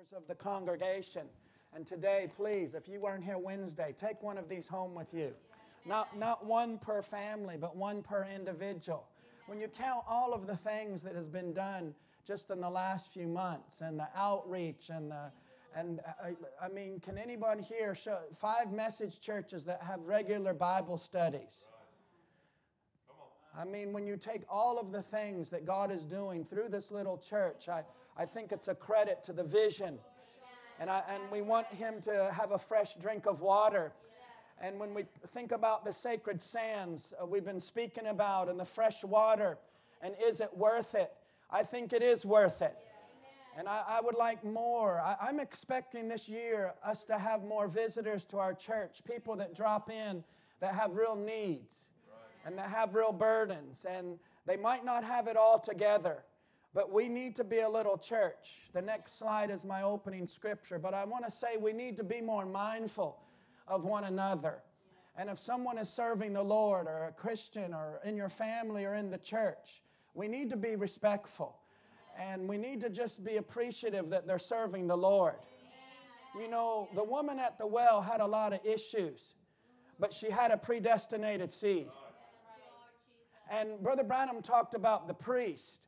members of the congregation. And today, please, if you weren't here Wednesday, take one of these home with you. Not, not one per family, but one per individual. When you count all of the things that has been done just in the last few months and the outreach and the and uh, I, I mean, can anyone here show five message churches that have regular Bible studies? I mean, when you take all of the things that God is doing through this little church, I, I think it's a credit to the vision. And, I, and we want Him to have a fresh drink of water. And when we think about the sacred sands uh, we've been speaking about and the fresh water, and is it worth it? I think it is worth it. And I, I would like more. I, I'm expecting this year us to have more visitors to our church, people that drop in that have real needs and that have real burdens. And they might not have it all together, but we need to be a little church. The next slide is my opening scripture, but I want to say we need to be more mindful of one another. And if someone is serving the Lord or a Christian or in your family or in the church, we need to be respectful. And we need to just be appreciative that they're serving the Lord. You know, the woman at the well had a lot of issues, but she had a predestinated seed. And Brother Branham talked about the priest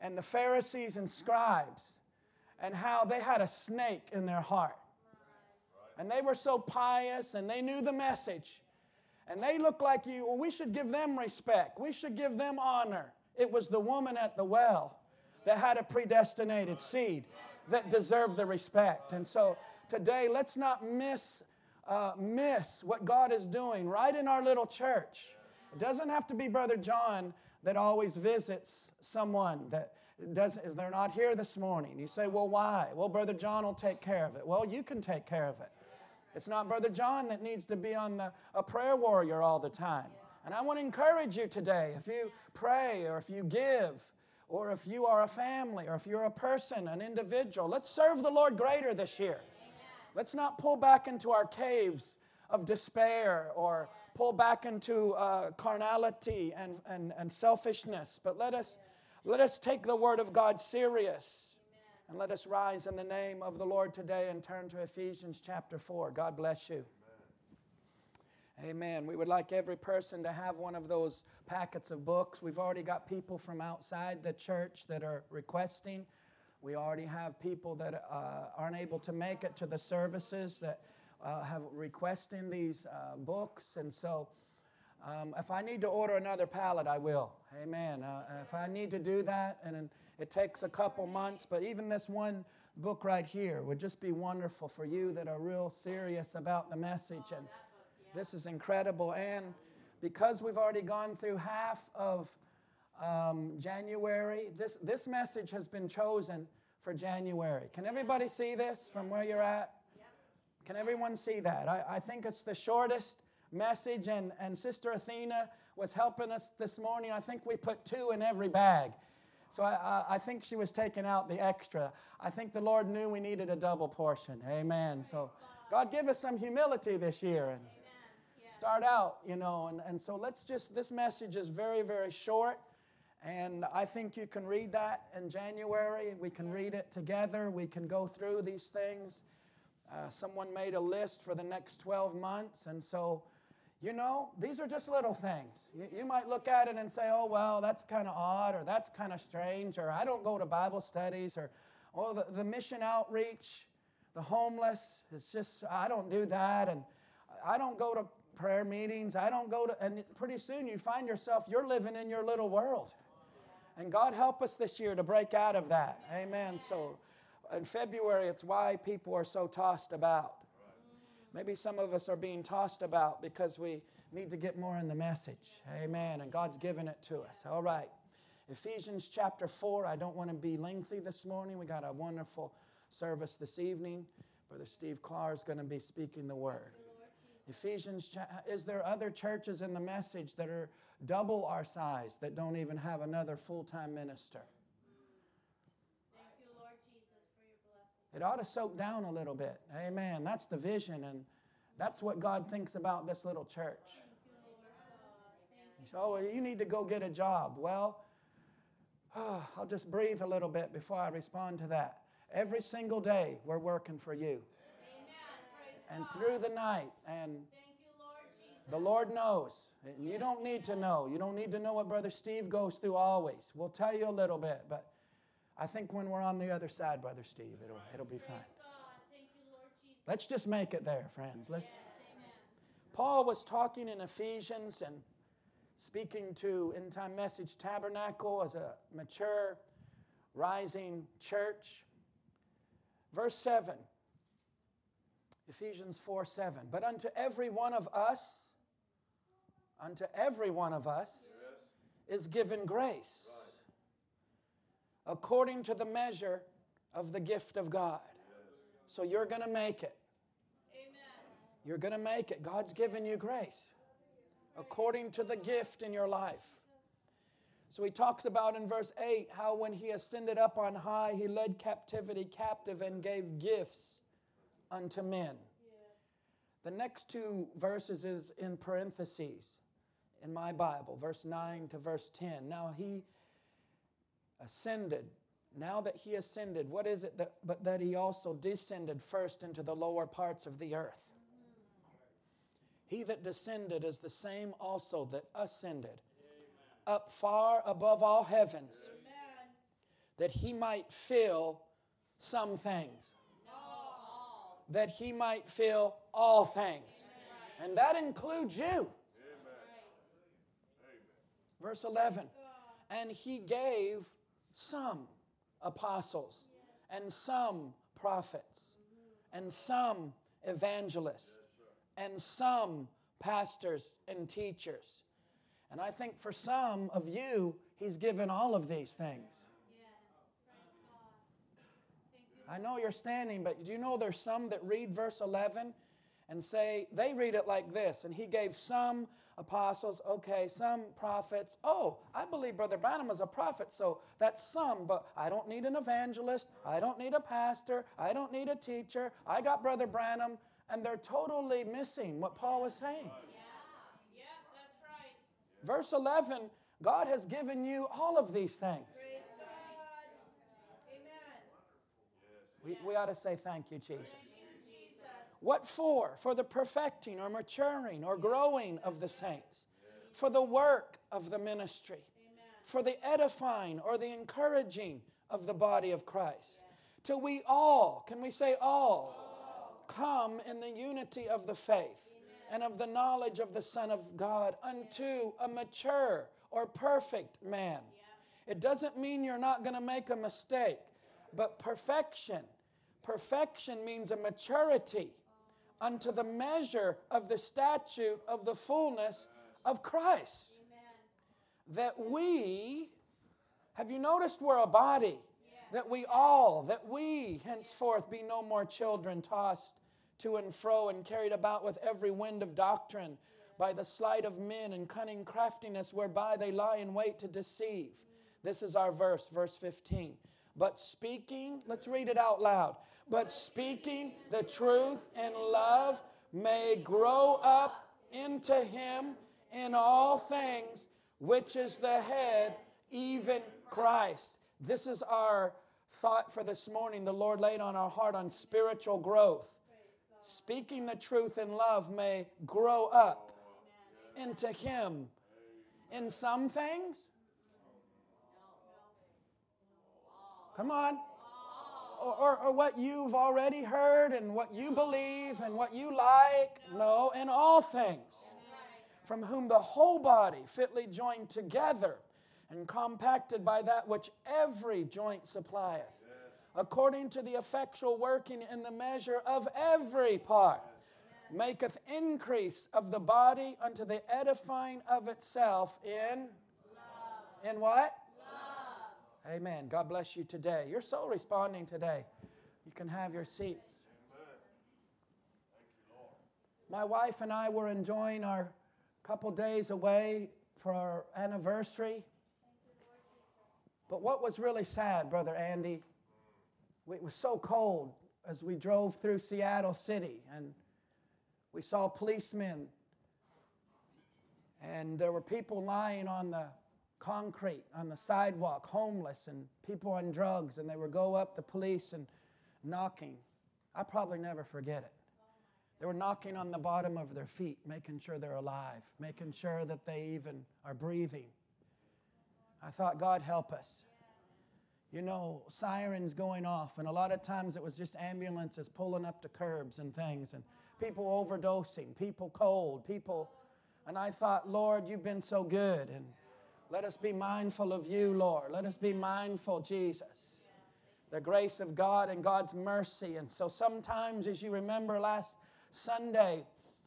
and the Pharisees and scribes and how they had a snake in their heart. And they were so pious and they knew the message. And they looked like you, well, we should give them respect. We should give them honor. It was the woman at the well that had a predestinated seed that deserved the respect. And so today, let's not miss, uh, miss what God is doing right in our little church. It doesn't have to be Brother John that always visits someone that does Is they're not here this morning. You say, "Well, why?" Well, Brother John will take care of it. Well, you can take care of it. It's not Brother John that needs to be on the, a prayer warrior all the time. And I want to encourage you today if you pray or if you give or if you are a family or if you're a person, an individual, let's serve the Lord greater this year. Let's not pull back into our caves of despair or pull back into uh, carnality and, and, and selfishness, but let us, let us take the Word of God serious. And let us rise in the name of the Lord today and turn to Ephesians chapter 4. God bless you. Amen. We would like every person to have one of those packets of books. We've already got people from outside the church that are requesting. We already have people that uh, aren't able to make it to the services that uh, have requesting these uh, books. And so, um, if I need to order another pallet, I will. Amen. Uh, if I need to do that, and it takes a couple months, but even this one book right here would just be wonderful for you that are real serious about the message. And this is incredible. And because we've already gone through half of um, January, this, this message has been chosen for January. Can everybody see this from where you're at? Can everyone see that? I, I think it's the shortest message, and, and Sister Athena was helping us this morning. I think we put two in every bag. So I, I, I, think she was taking out the extra. I think the Lord knew we needed a double portion. Amen. So God give us some humility this year and start out, you know. And, and so let's just, this message is very, very short. And I think you can read that in January. We can read it together. We can go through these things. Uh, someone made a list for the next 12 months, and so, you know, these are just little things. You, you might look at it and say, oh, well, that's kind of odd, or that's kind of strange, or I don't go to Bible studies, or, oh, the, the mission outreach, the homeless, it's just, I don't do that, and I don't go to prayer meetings, I don't go to, and pretty soon you find yourself, you're living in your little world. And God help us this year to break out of that. Amen. So, in February, it's why people are so tossed about. Maybe some of us are being tossed about because we need to get more in the message. Amen. And God's given it to us. All right. Ephesians chapter 4. I don't want to be lengthy this morning. We got a wonderful service this evening. Brother Steve Clark is going to be speaking the word. Ephesians, is there other churches in the message that are double our size that don't even have another full time minister? It ought to soak down a little bit. Amen. That's the vision, and that's what God thinks about this little church. Oh, you need to go get a job. Well, oh, I'll just breathe a little bit before I respond to that. Every single day, we're working for you. And through the night, and the Lord knows. You don't need to know. You don't need to know what Brother Steve goes through always. We'll tell you a little bit, but I think when we're on the other side, Brother Steve, it'll, it'll be fine. Let's just make it there, friends. Let's. Paul was talking in Ephesians and speaking to End Time Message Tabernacle as a mature, rising church. Verse 7, Ephesians 4 7. But unto every one of us, unto every one of us is given grace according to the measure of the gift of God. So you're going to make it. You're going to make it. God's given you grace according to the gift in your life. So he talks about in verse 8 how when he ascended up on high, he led captivity captive and gave gifts unto men. The next two verses is in parentheses in my Bible, verse 9 to verse 10. Now he ascended. Now that he ascended, what is it that, but that he also descended first into the lower parts of the earth? He that descended is the same also that ascended Amen. up far above all heavens, Amen. that he might fill some things. That he might fill all things. Amen. And that includes you. Verse 11. And he gave some apostles, and some prophets, and some evangelists and some pastors and teachers. And I think for some of you, He's given all of these things. I know you're standing, but do you know there's some that read verse 11 and say, they read it like this, and he gave some apostles, okay, some prophets. Oh, I believe Brother Branham is a prophet, so that's some, but I don't need an evangelist, I don't need a pastor, I don't need a teacher, I got Brother Branham and they're totally missing what Paul was saying. Yeah. Yeah, that's right. Verse 11 God has given you all of these things. We, we ought to say thank you, Jesus. What for? For the perfecting or maturing or growing of the saints, for the work of the ministry, for the edifying or the encouraging of the body of Christ. Till we all, can we say all? come in the unity of the faith and of the knowledge of the Son of God unto a mature or perfect man. It doesn't mean you're not going to make a mistake, but perfection. Perfection means a maturity unto the measure of the statute of the fullness of Christ. That we, have you noticed we're a body? That we all, that we henceforth be no more children tossed to and fro and carried about with every wind of doctrine by the sleight of men and cunning craftiness whereby they lie in wait to deceive. This is our verse, verse 15. But speaking, let's read it out loud. But speaking the truth in love may grow up into him in all things, which is the head, even Christ. This is our thought for this morning. The Lord laid on our heart on spiritual growth speaking the truth in love may grow up into Him in some things. Come on. Or, or, or, what you've already heard and what you believe and what you like. No, in all things. From whom the whole body, fitly joined together and compacted by that which every joint supplieth according to the effectual working in the measure of every part, maketh increase of the body unto the edifying of itself in in what? Amen. God bless you today. You're so responding today. You can have your seats. My wife and I were enjoying our couple days away for our anniversary. But what was really sad, Brother Andy, it was so cold as we drove through Seattle City and we saw policemen and there were people lying on the concrete on the sidewalk, homeless and people on drugs, and they would go up the police and knocking. I probably never forget it. They were knocking on the bottom of their feet, making sure they're alive, making sure that they even are breathing. I thought, God help us. You know, sirens going off, and a lot of times it was just ambulances pulling up to curbs and things, and people overdosing, people cold, people. And I thought, Lord, you've been so good, and let us be mindful of you, Lord. Let us be mindful, Jesus. The grace of God and God's mercy. And so sometimes, as you remember last Sunday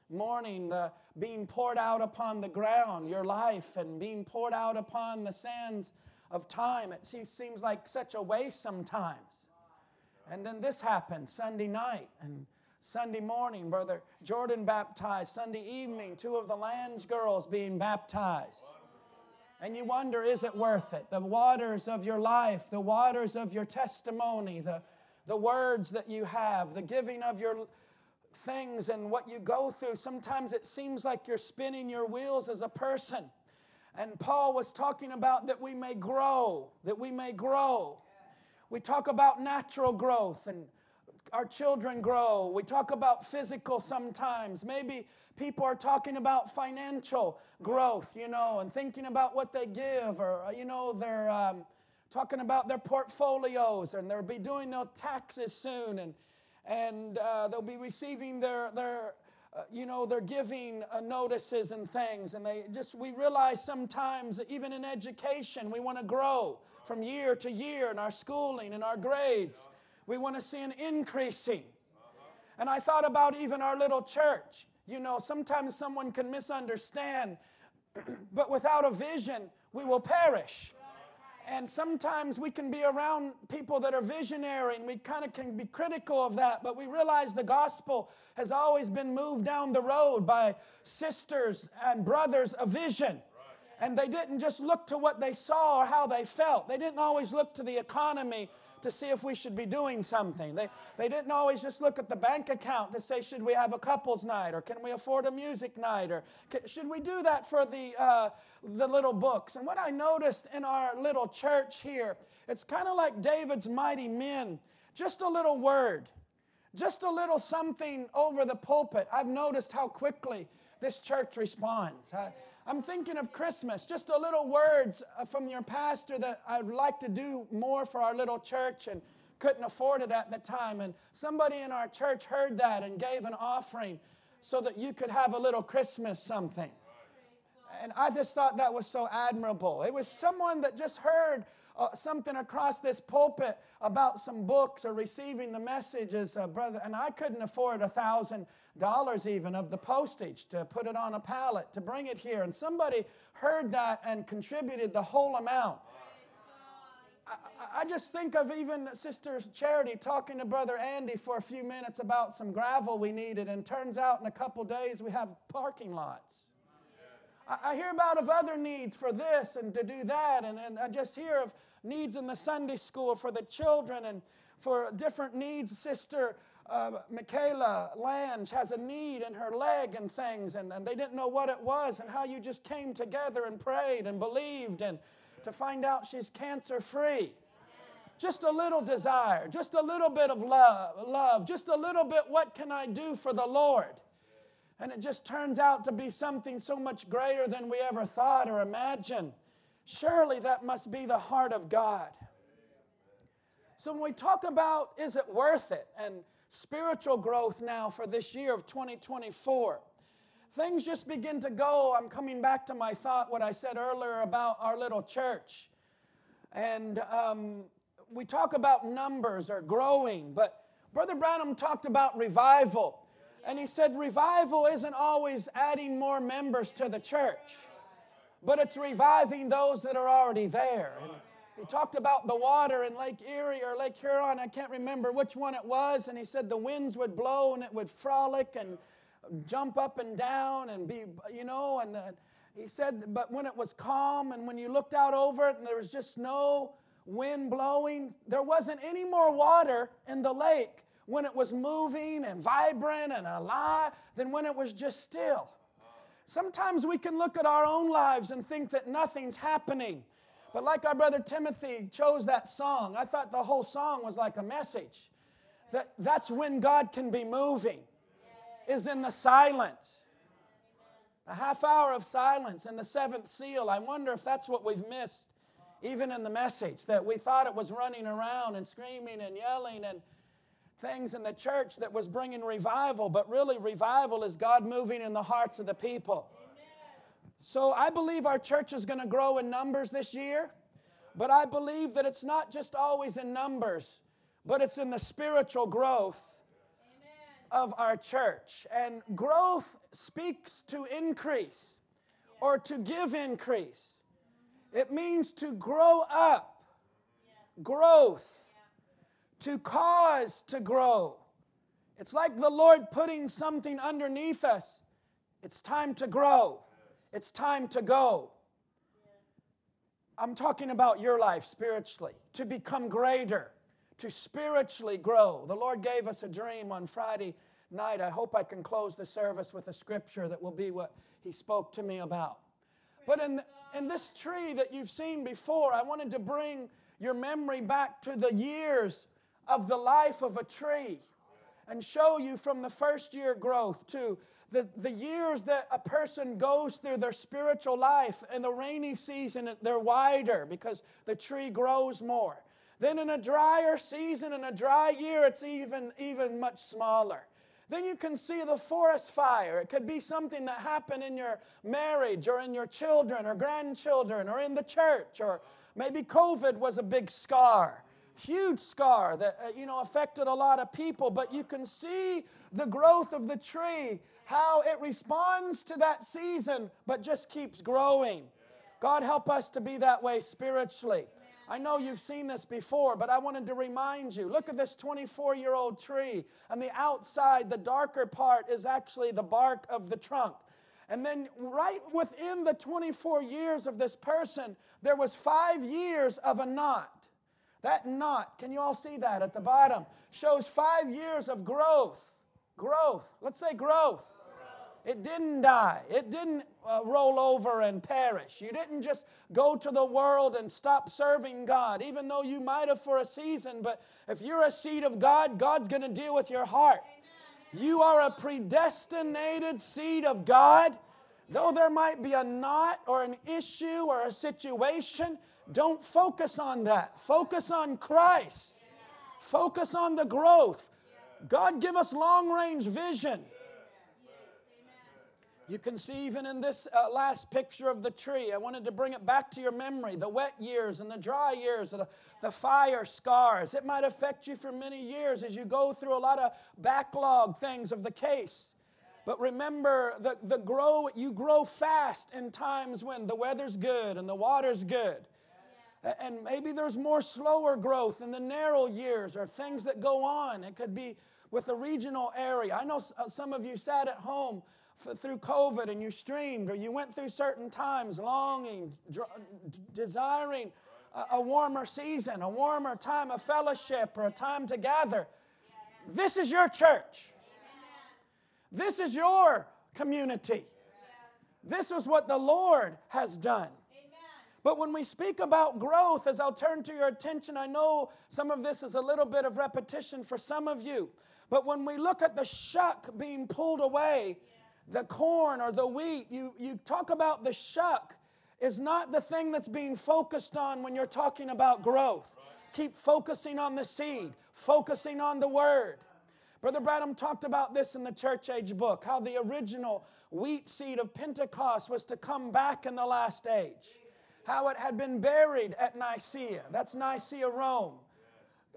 morning, the being poured out upon the ground, your life, and being poured out upon the sands of time. It seems like such a waste sometimes. And then this happened Sunday night and Sunday morning, Brother Jordan baptized. Sunday evening, two of the Lands girls being baptized. And you wonder, is it worth it? The waters of your life, the waters of your testimony, the, the words that you have, the giving of your things and what you go through. Sometimes it seems like you're spinning your wheels as a person. And Paul was talking about that we may grow, that we may grow. We talk about natural growth and our children grow. We talk about physical sometimes. Maybe people are talking about financial growth, you know, and thinking about what they give, or, uh, you know, they're um, talking about their portfolios and they'll be doing their taxes soon and, and uh, they'll be receiving their, their uh, you know, they're giving uh, notices and things. And they just, we realize sometimes that even in education, we want to grow from year to year in our schooling and our grades. We want to see an increasing. And I thought about even our little church. You know, sometimes someone can misunderstand, but without a vision, we will perish. And sometimes we can be around people that are visionary and we kind of can be critical of that, but we realize the gospel has always been moved down the road by sisters and brothers of vision. And they didn't just look to what they saw or how they felt. They didn't always look to the economy to see if we should be doing something. They, they didn't always just look at the bank account to say, should we have a couples night or can we afford a music night or should we do that for the, uh, the little books? And what I noticed in our little church here, it's kind of like David's mighty men, just a little word. Just a little something over the pulpit. I've noticed how quickly this church responds. I'm thinking of Christmas, just a little words uh, from your pastor that I'd like to do more for our little church and couldn't afford it at the time. And somebody in our church heard that and gave an offering so that you could have a little Christmas something. And I just thought that was so admirable. It was someone that just heard uh, something across this pulpit about some books or receiving the messages, uh, brother, and I couldn't afford a thousand dollars even of the postage to put it on a pallet to bring it here. And somebody heard that and contributed the whole amount. I, I just think of even Sister Charity talking to Brother Andy for a few minutes about some gravel we needed, and turns out in a couple days we have parking lots. I hear about of other needs for this and to do that, and, and I just hear of needs in the Sunday school for the children and for different needs. Sister uh, Michaela Lange has a need in her leg and things, and, and they didn't know what it was, and how you just came together and prayed and believed, and to find out she's cancer free. Just a little desire, just a little bit of love, love, just a little bit. What can I do for the Lord? And it just turns out to be something so much greater than we ever thought or imagined. Surely that must be the heart of God. So when we talk about is it worth it and spiritual growth now for this year of 2024, things just begin to go. I'm coming back to my thought, what I said earlier about our little church. And um, we talk about numbers or growing, but Brother Branham talked about revival. And he said, revival isn't always adding more members to the church but it's reviving those that are already there. And he talked about the water in Lake Erie or Lake Huron. I can't remember which one it was. And he said the winds would blow and it would frolic and jump up and down and be, you know, and the, he said, but when it was calm and when you looked out over it and there was just no wind blowing, there wasn't any more water in the lake when it was moving and vibrant and alive than when it was just still. Sometimes we can look at our own lives and think that nothing's happening. But like our brother Timothy chose that song, I thought the whole song was like a message. That that's when God can be moving. Is in the silence. A half hour of silence in the seventh seal. I wonder if that's what we've missed, even in the message, that we thought it was running around and screaming and yelling and things in the church that was bringing revival, but really, revival is God moving in the hearts of the people. So I believe our church is going to grow in numbers this year, but I believe that it's not just always in numbers, but it's in the spiritual growth of our church. And growth speaks to increase or to give increase. It means to grow up, growth to cause to grow. It's like the Lord putting something underneath us. It's time to grow, it's time to go. I'm talking about your life spiritually, to become greater, to spiritually grow. The Lord gave us a dream on Friday night. I hope I can close the service with a scripture that will be what He spoke to me about. But in, in this tree that you've seen before, I wanted to bring your memory back to the years of the life of a tree and show you from the first year growth to the, the years that a person goes through their spiritual life. In the rainy season, they're wider because the tree grows more. Then in a drier season, in a dry year, it's even, even much smaller. Then you can see the forest fire. It could be something that happened in your marriage or in your children or grandchildren or in the church, or maybe COVID was a big scar huge scar that uh, you know affected a lot of people but you can see the growth of the tree how it responds to that season but just keeps growing god help us to be that way spiritually I know you've seen this before, but I wanted to remind you. Look at this 24 year old tree, and the outside, the darker part, is actually the bark of the trunk. And then, right within the 24 years of this person, there was five years of a knot. That knot, can you all see that at the bottom? Shows five years of growth. Growth. Let's say growth. It didn't die. It didn't uh, roll over and perish. You didn't just go to the world and stop serving God, even though you might have for a season. But if you're a seed of God, God's going to deal with your heart. You are a predestinated seed of God. Though there might be a knot or an issue or a situation, don't focus on that. Focus on Christ. Focus on the growth. God give us long range vision. You can see even in this uh, last picture of the tree, I wanted to bring it back to your memory the wet years and the dry years, the, the fire scars. It might affect you for many years as you go through a lot of backlog things of the case. But remember, the, the grow, you grow fast in times when the weather's good and the water's good. And maybe there's more slower growth in the narrow years or things that go on. It could be with a regional area. I know uh, some of you sat at home through COVID and you streamed or you went through certain times longing, desiring a warmer season, a warmer time of fellowship or a time to gather. This is your church. This is your community. This is what the Lord has done. But when we speak about growth, as I'll turn to your attention, I know some of this is a little bit of repetition for some of you. But when we look at the shuck being pulled away, the corn or the wheat, you, you talk about the shuck is not the thing that's being focused on when you're talking about growth. Keep focusing on the seed, focusing on the word. Brother Branham talked about this in the church age book how the original wheat seed of Pentecost was to come back in the last age how it had been buried at Nicaea. That's Nicaea, Rome.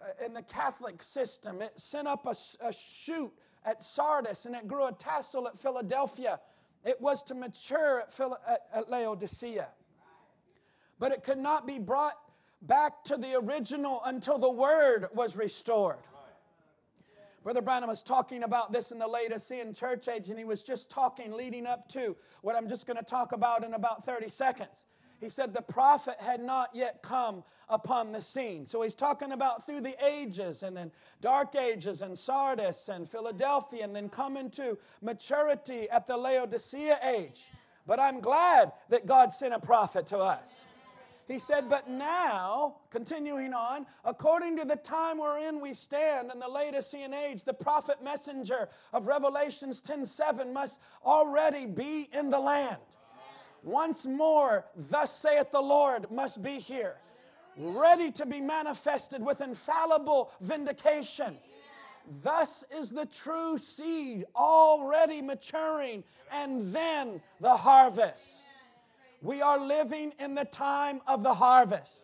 Uh, in the Catholic system, it sent up a, a shoot at Sardis and it grew a tassel at Philadelphia. It was to mature at, Phila- at, at Laodicea. But it could not be brought back to the original until the word was restored. Brother Branham was talking about this in the Laodicean church age, and he was just talking leading up to what I'm just going to talk about in about 30 seconds. He said the prophet had not yet come upon the scene. So he's talking about through the ages and then dark ages and Sardis and Philadelphia and then coming to maturity at the Laodicea age. But I'm glad that God sent a prophet to us. He said, But now, continuing on, according to the time wherein we stand in the Laodicean age, the prophet messenger of Revelations 10 7 must already be in the land. Once more, thus saith the Lord, must be here, ready to be manifested with infallible vindication. Thus is the true seed already maturing, and then the harvest. We are living in the time of the harvest.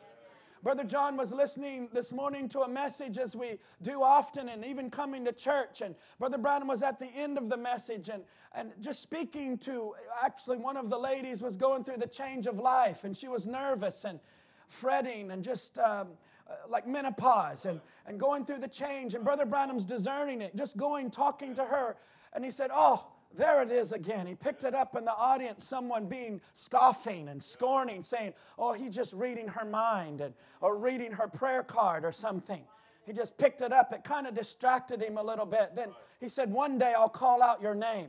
Brother John was listening this morning to a message as we do often and even coming to church. And Brother Branham was at the end of the message and, and just speaking to actually one of the ladies was going through the change of life and she was nervous and fretting and just um, uh, like menopause and, and going through the change. And Brother Branham's discerning it, just going, talking to her. And he said, Oh, there it is again. He picked it up in the audience, someone being scoffing and scorning, saying, Oh, he's just reading her mind and, or reading her prayer card or something. He just picked it up. It kind of distracted him a little bit. Then he said, One day I'll call out your name.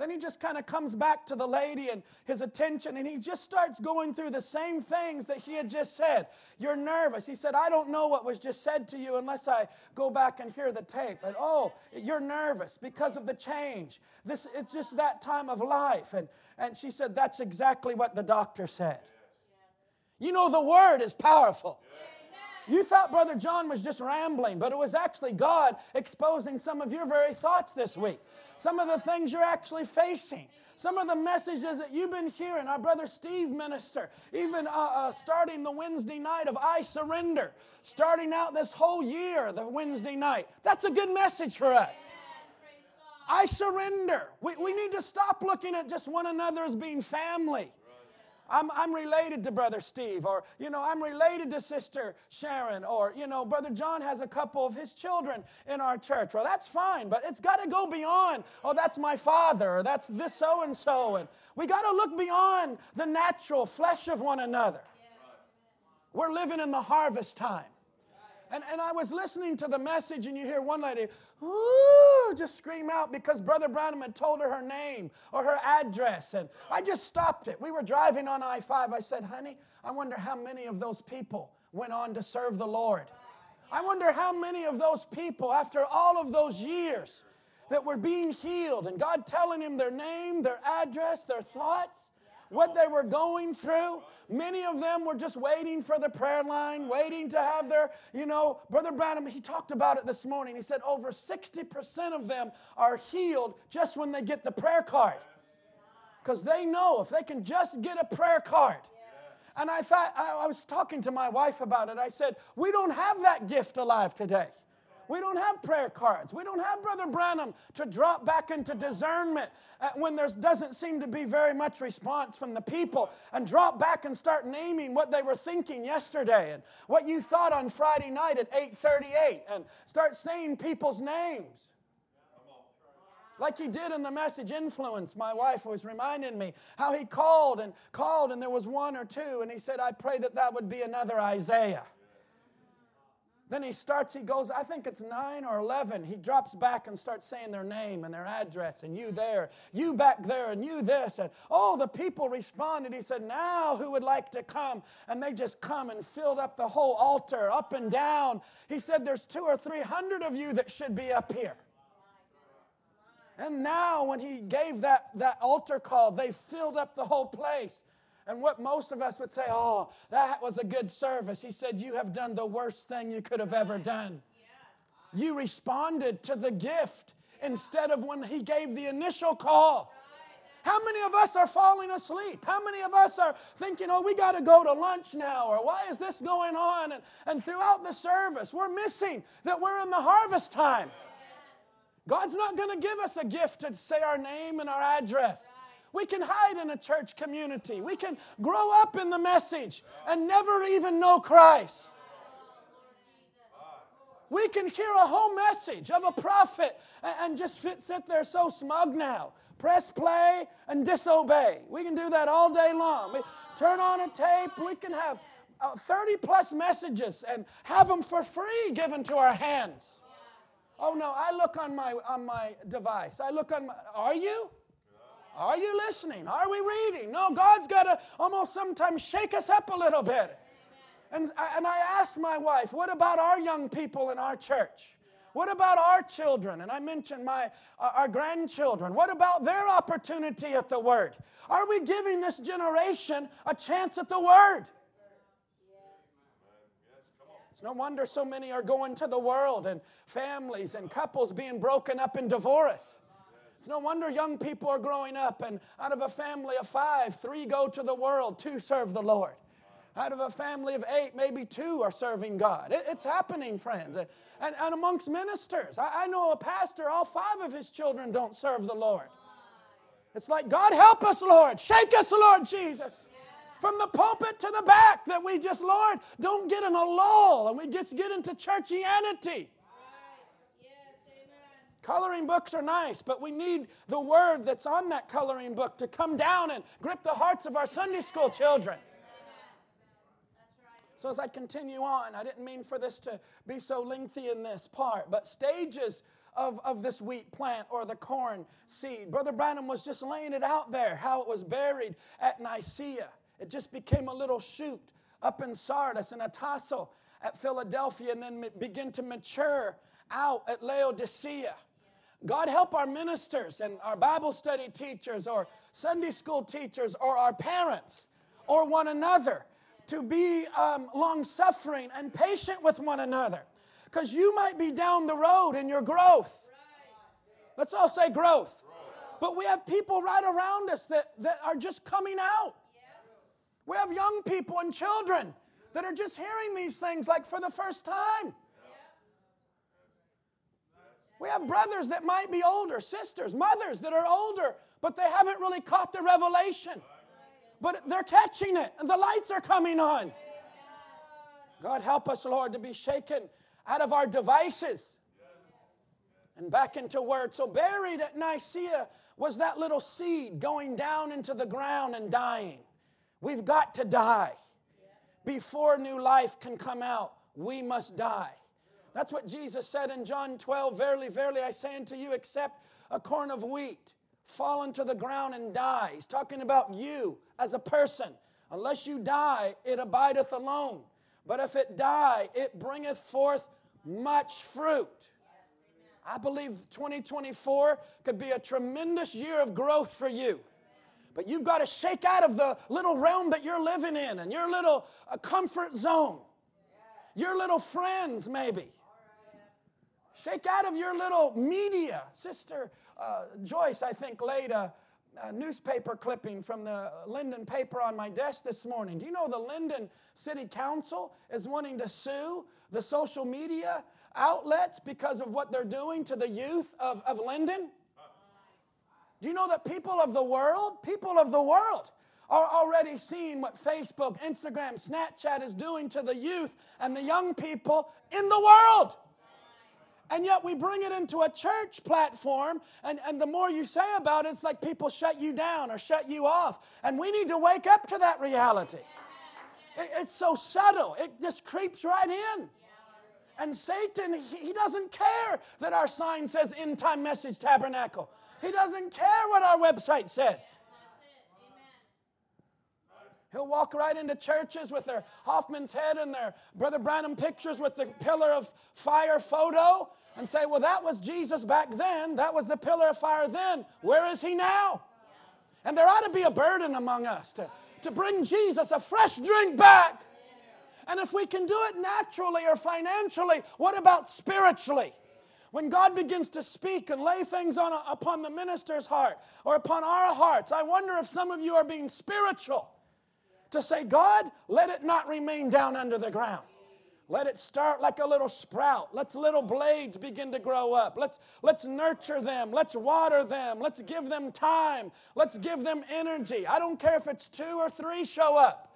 Then he just kind of comes back to the lady and his attention, and he just starts going through the same things that he had just said. You're nervous. He said, I don't know what was just said to you unless I go back and hear the tape. And oh, you're nervous because of the change. This it's just that time of life. And, and she said, That's exactly what the doctor said. You know, the word is powerful. You thought Brother John was just rambling, but it was actually God exposing some of your very thoughts this week. Some of the things you're actually facing. Some of the messages that you've been hearing, our brother Steve minister, even uh, uh, starting the Wednesday night of I Surrender, starting out this whole year, the Wednesday night. That's a good message for us. I surrender. We, we need to stop looking at just one another as being family. I'm, I'm related to Brother Steve, or, you know, I'm related to Sister Sharon, or, you know, Brother John has a couple of his children in our church. Well, that's fine, but it's got to go beyond, oh, that's my father, or that's this so and so. And we got to look beyond the natural flesh of one another. We're living in the harvest time. And, and I was listening to the message, and you hear one lady, ooh, just scream out because Brother Branham had told her her name or her address. And I just stopped it. We were driving on I 5. I said, honey, I wonder how many of those people went on to serve the Lord. I wonder how many of those people, after all of those years, that were being healed and God telling him their name, their address, their thoughts, what they were going through. Many of them were just waiting for the prayer line, waiting to have their, you know, Brother Branham, he talked about it this morning. He said over 60% of them are healed just when they get the prayer card. Because they know if they can just get a prayer card. And I thought, I, was talking to my wife about it. I said, we don't have that gift alive today. We don't have prayer cards. We don't have Brother Branham to drop back into discernment uh, when there doesn't seem to be very much response from the people and drop back and start naming what they were thinking yesterday and what you thought on Friday night at 8:38 and start saying people's names. Like he did in the message influence, my wife was reminding me how he called and called, and there was one or two, and he said, I pray that that would be another Isaiah. Then he starts, he goes, I think it's nine or 11. He drops back and starts saying their name and their address, and you there, you back there, and you this. And oh, the people responded. He said, Now who would like to come? And they just come and filled up the whole altar, up and down. He said, There's two or three hundred of you that should be up here. And now, when he gave that, that altar call, they filled up the whole place. And what most of us would say, oh, that was a good service. He said, You have done the worst thing you could have ever done. You responded to the gift instead of when he gave the initial call. How many of us are falling asleep? How many of us are thinking, oh, we got to go to lunch now, or why is this going on? And, and throughout the service, we're missing that we're in the harvest time. God's not going to give us a gift to say our name and our address. We can hide in a church community. We can grow up in the message and never even know Christ. We can hear a whole message of a prophet and just sit there so smug now. Press play and disobey. We can do that all day long. We turn on a tape. We can have uh, 30 plus messages and have them for free given to our hands. Oh no, I look on my on my device. I look on my are you? Are you listening? Are we reading? No, God's got to almost sometimes shake us up a little bit. And, and I asked my wife, what about our young people in our church? What about our children? And I mentioned my uh, our grandchildren. What about their opportunity at the Word? Are we giving this generation a chance at the Word? It's no wonder so many are going to the world and families and couples being broken up in divorce. It's no wonder young people are growing up and out of a family of five, three go to the world, two serve the Lord. Out of a family of eight, maybe two are serving God. It, it's happening, friends. And, and amongst ministers, I, I know a pastor, all five of his children don't serve the Lord. It's like, God help us, Lord. Shake us, Lord Jesus from the pulpit to the back that we just, Lord, don't get in a lull and we just get into churchianity. Coloring books are nice, but we need the word that's on that coloring book to come down and grip the hearts of our Sunday school children. So, as I continue on, I didn't mean for this to be so lengthy in this part, but stages of, of this wheat plant or the corn seed. Brother Branham was just laying it out there, how it was buried at Nicaea. It just became a little shoot up in Sardis and a tassel at Philadelphia and then begin to mature out at Laodicea. God help our ministers and our Bible study teachers or Sunday school teachers or our parents or one another to be um, long suffering and patient with one another because you might be down the road in your growth. Let's all say growth. But we have people right around us that, that are just coming out. We have young people and children that are just hearing these things like for the first time. We have brothers that might be older, sisters, mothers that are older, but they haven't really caught the revelation. But they're catching it, and the lights are coming on. God help us, Lord, to be shaken out of our devices and back into word. So, buried at Nicaea was that little seed going down into the ground and dying. We've got to die. Before new life can come out, we must die. That's what Jesus said in John 12 Verily, verily, I say unto you, except a corn of wheat fall into the ground and die. He's talking about you as a person. Unless you die, it abideth alone. But if it die, it bringeth forth much fruit. I believe 2024 could be a tremendous year of growth for you. But you've got to shake out of the little realm that you're living in and your little uh, comfort zone, your little friends, maybe. Shake out of your little media. Sister uh, Joyce, I think, laid a, a, newspaper clipping from the Lynden paper on my desk this morning. Do you know the Lynden City Council is wanting to sue the social media outlets because of what they're doing to the youth of, of Lynden? Do you know that people of the world, people of the world, are already seeing what Facebook, Instagram, Snapchat is doing to the youth and the young people in the world? And yet we bring it into a church platform, and, and the more you say about it, it's like people shut you down or shut you off. And we need to wake up to that reality. It, it's so subtle, it just creeps right in. And Satan, he, he doesn't care that our sign says End Time Message Tabernacle. He doesn't care what our website says. He'll walk right into churches with their Hoffman's head and their Brother Branham pictures with the pillar of fire photo and say, Well, that was Jesus back then. That was the pillar of fire then. Where is he now? And there ought to be a burden among us to, to bring Jesus a fresh drink back. And if we can do it naturally or financially, what about spiritually? When God begins to speak and lay things on upon the minister's heart or upon our hearts, I wonder if some of you are being spiritual to say, God, let it not remain down under the ground. Let it start like a little sprout. Let's little blades begin to grow up. Let's, let's nurture them. Let's water them. Let's give them time. Let's give them energy. I don't care if it's two or three show up.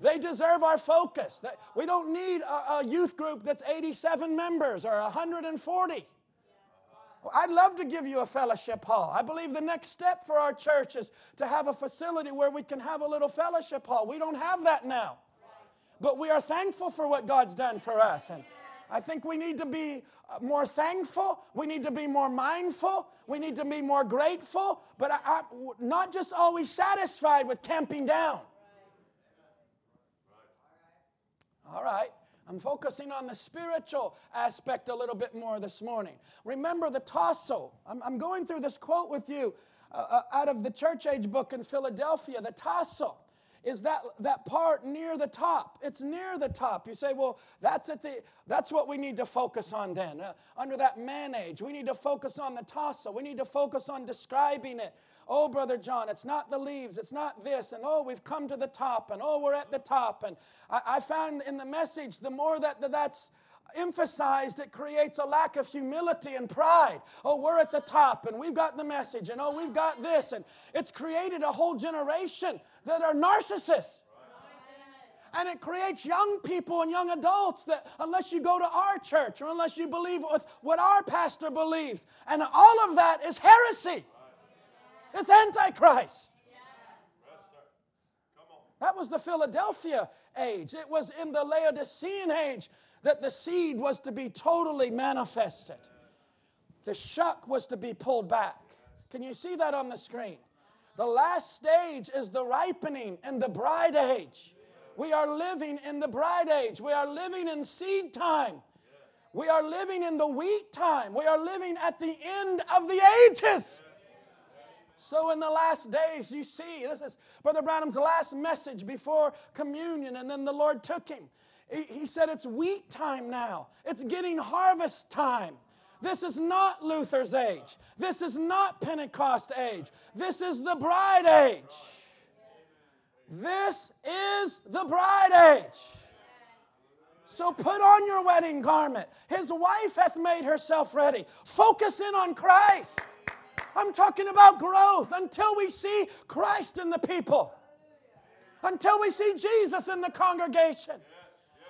They deserve our focus. We don't need a, a youth group that's 87 members or 140. I'd love to give you a fellowship hall. I believe the next step for our church is to have a facility where we can have a little fellowship hall. We don't have that now. But we are thankful for what God's done for us. And I think we need to be uh, more thankful. We need to be more mindful. We need to be more grateful. But I, I, not just always satisfied with camping down. All right. I'm focusing on the spiritual aspect a little bit more this morning. Remember the tassel. I'm, I'm going through this quote with you uh, uh, out of the church age book in Philadelphia. The tassel is that, that part near the top. It's near the top. You say, well, that's, at the, that's what we need to focus on then. Uh, under that man age, we need to focus on the tassel. We need to focus on describing it. Oh, Brother John, it's not the leaves, it's not this. And oh, we've come to the top. And oh, we're at the top. And I, I found in the message, the more that that's emphasized, it creates a lack of humility and pride. Oh, we're at the top and we've got the message, and oh, we've got this. And it's created a whole generation that are narcissists. And it creates young people and young adults that, unless you go to our church or unless you believe with what our pastor believes, and all of that is heresy. It's antichrist. That was the Philadelphia age. It was in the Laodicean age that the seed was to be totally manifested. The shuck was to be pulled back. Can you see that on the screen? The last stage is the ripening and the bride age. We are living in the bride age. We are living in seed time. We are living in the wheat time. We are living at the end of the ages. So, in the last days, you see, this is Brother Branham's last message before communion, and then the Lord took him. He said, It's wheat time now, it's getting harvest time. This is not Luther's age. This is not Pentecost age. This is the bride age. This is the bride age. So put on your wedding garment. His wife hath made herself ready. Focus in on Christ. I'm talking about growth until we see Christ in the people, until we see Jesus in the congregation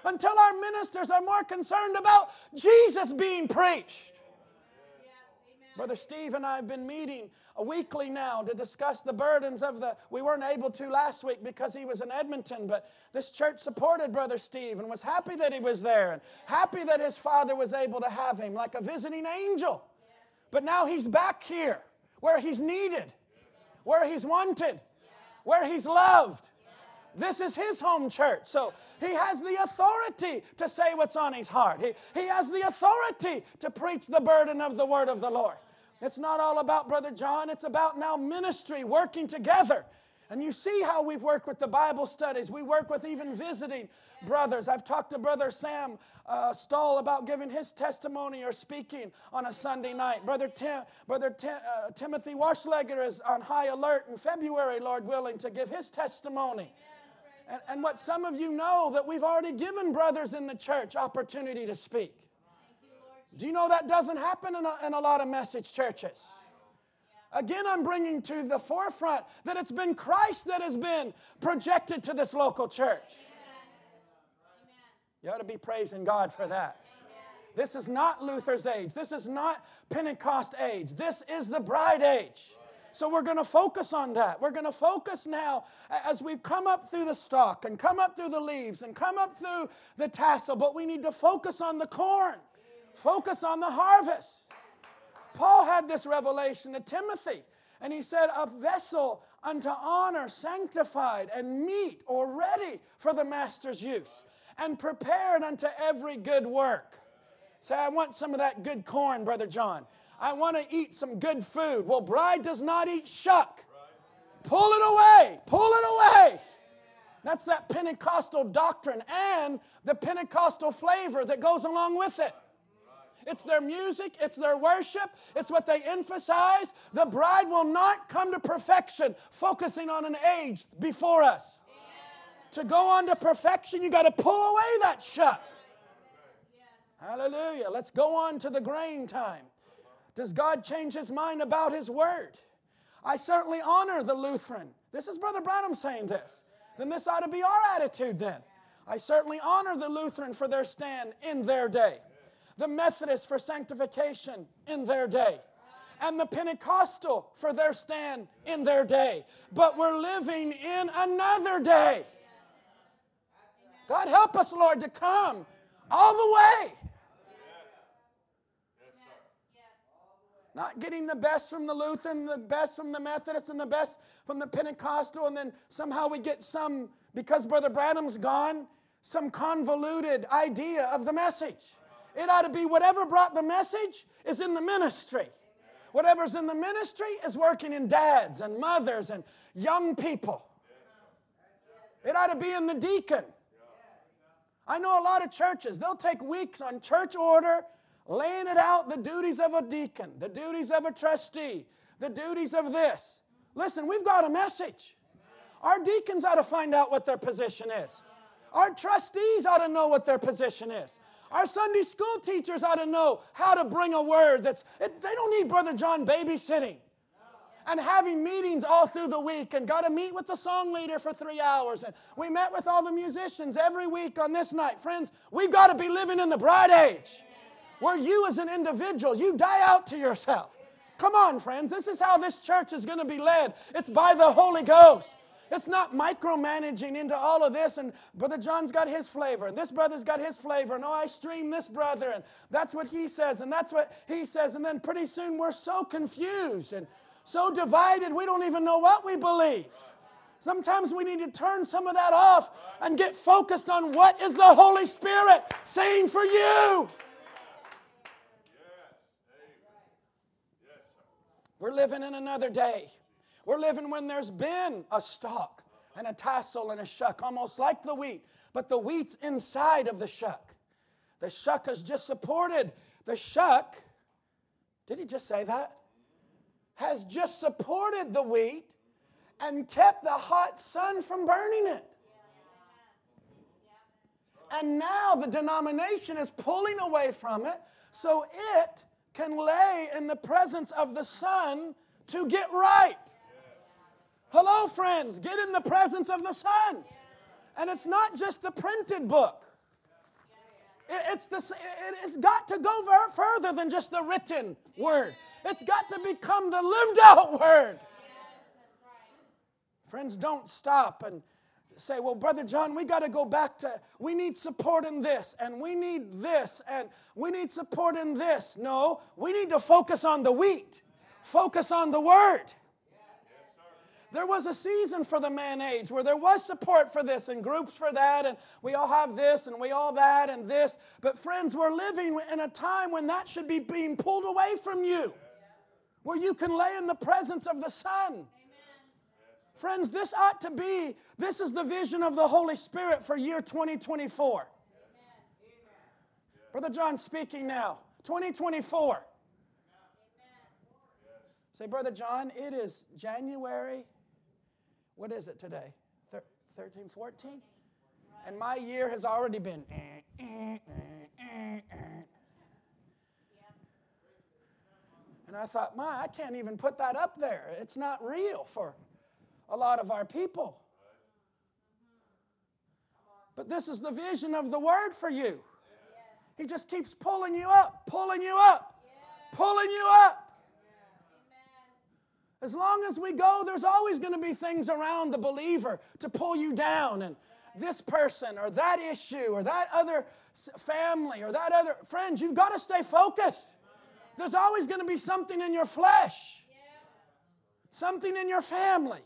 until our ministers are more concerned about Jesus being preached. Brother Steve and I have been meeting weekly now to discuss the burdens of the. We weren't able to last week because he was in Edmonton, but this church supported Brother Steve and was happy that he was there and happy that his father was able to have him like a visiting angel. But now he's back here where he's needed, where he's wanted, where he's loved. This is his home church. So he has the authority to say what's on his heart. He, he has the authority to preach the burden of the word of the Lord. It's not all about Brother John, it's about now ministry working together. And you see how we've worked with the Bible studies. We work with even visiting brothers. I've talked to Brother Sam uh, Stahl about giving his testimony or speaking on a Sunday night. Brother, Tim, Brother Tim, uh, Timothy Washlegger is on high alert in February, Lord willing, to give his testimony. And, and what some of you know that we've already given brothers in the church opportunity to speak. Do you know that doesn't happen in a, in a lot of message churches? Again, I'm bringing to the forefront that it's been Christ that has been projected to this local church. You ought to be praising God for that. This is not Luther's age. This is not Pentecost age. This is the bride age. So we're going to focus on that. We're going to focus now as we've come up through the stalk and come up through the leaves and come up through the tassel, but we need to focus on the corn, focus on the harvest. Paul had this revelation to Timothy, and he said, A vessel unto honor, sanctified and meet or ready for the master's use, and prepared unto every good work. Say, I want some of that good corn, Brother John. I want to eat some good food. Well, bride does not eat shuck. Pull it away. Pull it away. That's that Pentecostal doctrine and the Pentecostal flavor that goes along with it. It's their music, it's their worship, it's what they emphasize. The bride will not come to perfection focusing on an age before us. To go on to perfection, you got to pull away that shuck. Hallelujah. Let's go on to the grain time. Does God change his mind about his word? I certainly honor the Lutheran. This is Brother Branham saying this. Then this ought to be our attitude then. I certainly honor the Lutheran for their stand in their day, the Methodist for sanctification in their day and the Pentecostal for their stand in their day. But we're living in another day. God help us, Lord, to come all the way. Not getting the best from the Lutheran, the best from the Methodist, and the best from the Pentecostal, and then somehow we get some, because Brother Branham's gone, some convoluted idea of the message. It ought to be whatever brought the message is in the ministry. Whatever's in the ministry is working in dads and mothers and young people. It ought to be in the deacon. I know a lot of churches, they'll take weeks on church order, laying it out the duties of a deacon, the duties of a trustee, the duties of this. Listen, we've got a message. Our deacons ought to find out what their position is. Our trustees ought to know what their position is. Our Sunday school teachers ought to know how to bring a word that's, it, they don't need Brother John babysitting and having meetings all through the week and got to meet with the song leader for three hours. And we met with all the musicians every week on this night. Friends, we've got to be living in the bride age where you as an individual, you die out to yourself. Come on, friends. This is how this church is going to be led. It's by the Holy Ghost. It's not micromanaging into all of this, and Brother John's got his flavor, and this brother's got his flavor, and oh, I stream this brother, and that's what he says, and that's what he says, and then pretty soon we're so confused and so divided we don't even know what we believe. Sometimes we need to turn some of that off and get focused on what is the Holy Spirit saying for you. We're living in another day. We're living when there's been a stalk and a tassel and a shuck, almost like the wheat, but the wheat's inside of the shuck. The shuck has just supported. The shuck, did he just say that? Has just supported the wheat and kept the hot sun from burning it. And now the denomination is pulling away from it so it can lay in the presence of the sun to get ripe. Hello, friends, get in the presence of the Son. And it's not just the printed book. It's, the, it's got to go further than just the written word. It's got to become the lived out word. Friends, don't stop and say, well, Brother John, we got to go back to, we need support in this, and we need this, and we need support in this. No, we need to focus on the wheat, focus on the word. There was a season for the man age where there was support for this and groups for that, and we all have this and we all that and this. But, friends, we're living in a time when that should be being pulled away from you, where you can lay in the presence of the Son. Friends, this ought to be, this is the vision of the Holy Spirit for year 2024. Amen. Brother John speaking now. 2024. Say, Brother John, it is January what is it today? 13, 14? And my year has already been. Eh, eh, eh, and I thought, my, I can't even put that up there. It's not real for a lot of our people. But this is the vision of the word for you. He just keeps pulling you up, pulling you up, pulling you up. As long as we go, there's always going to be things around the believer to pull you down. And this person or that issue or that other family or that other friends, you've got to stay focused. There's always going to be something in your flesh, something in your family.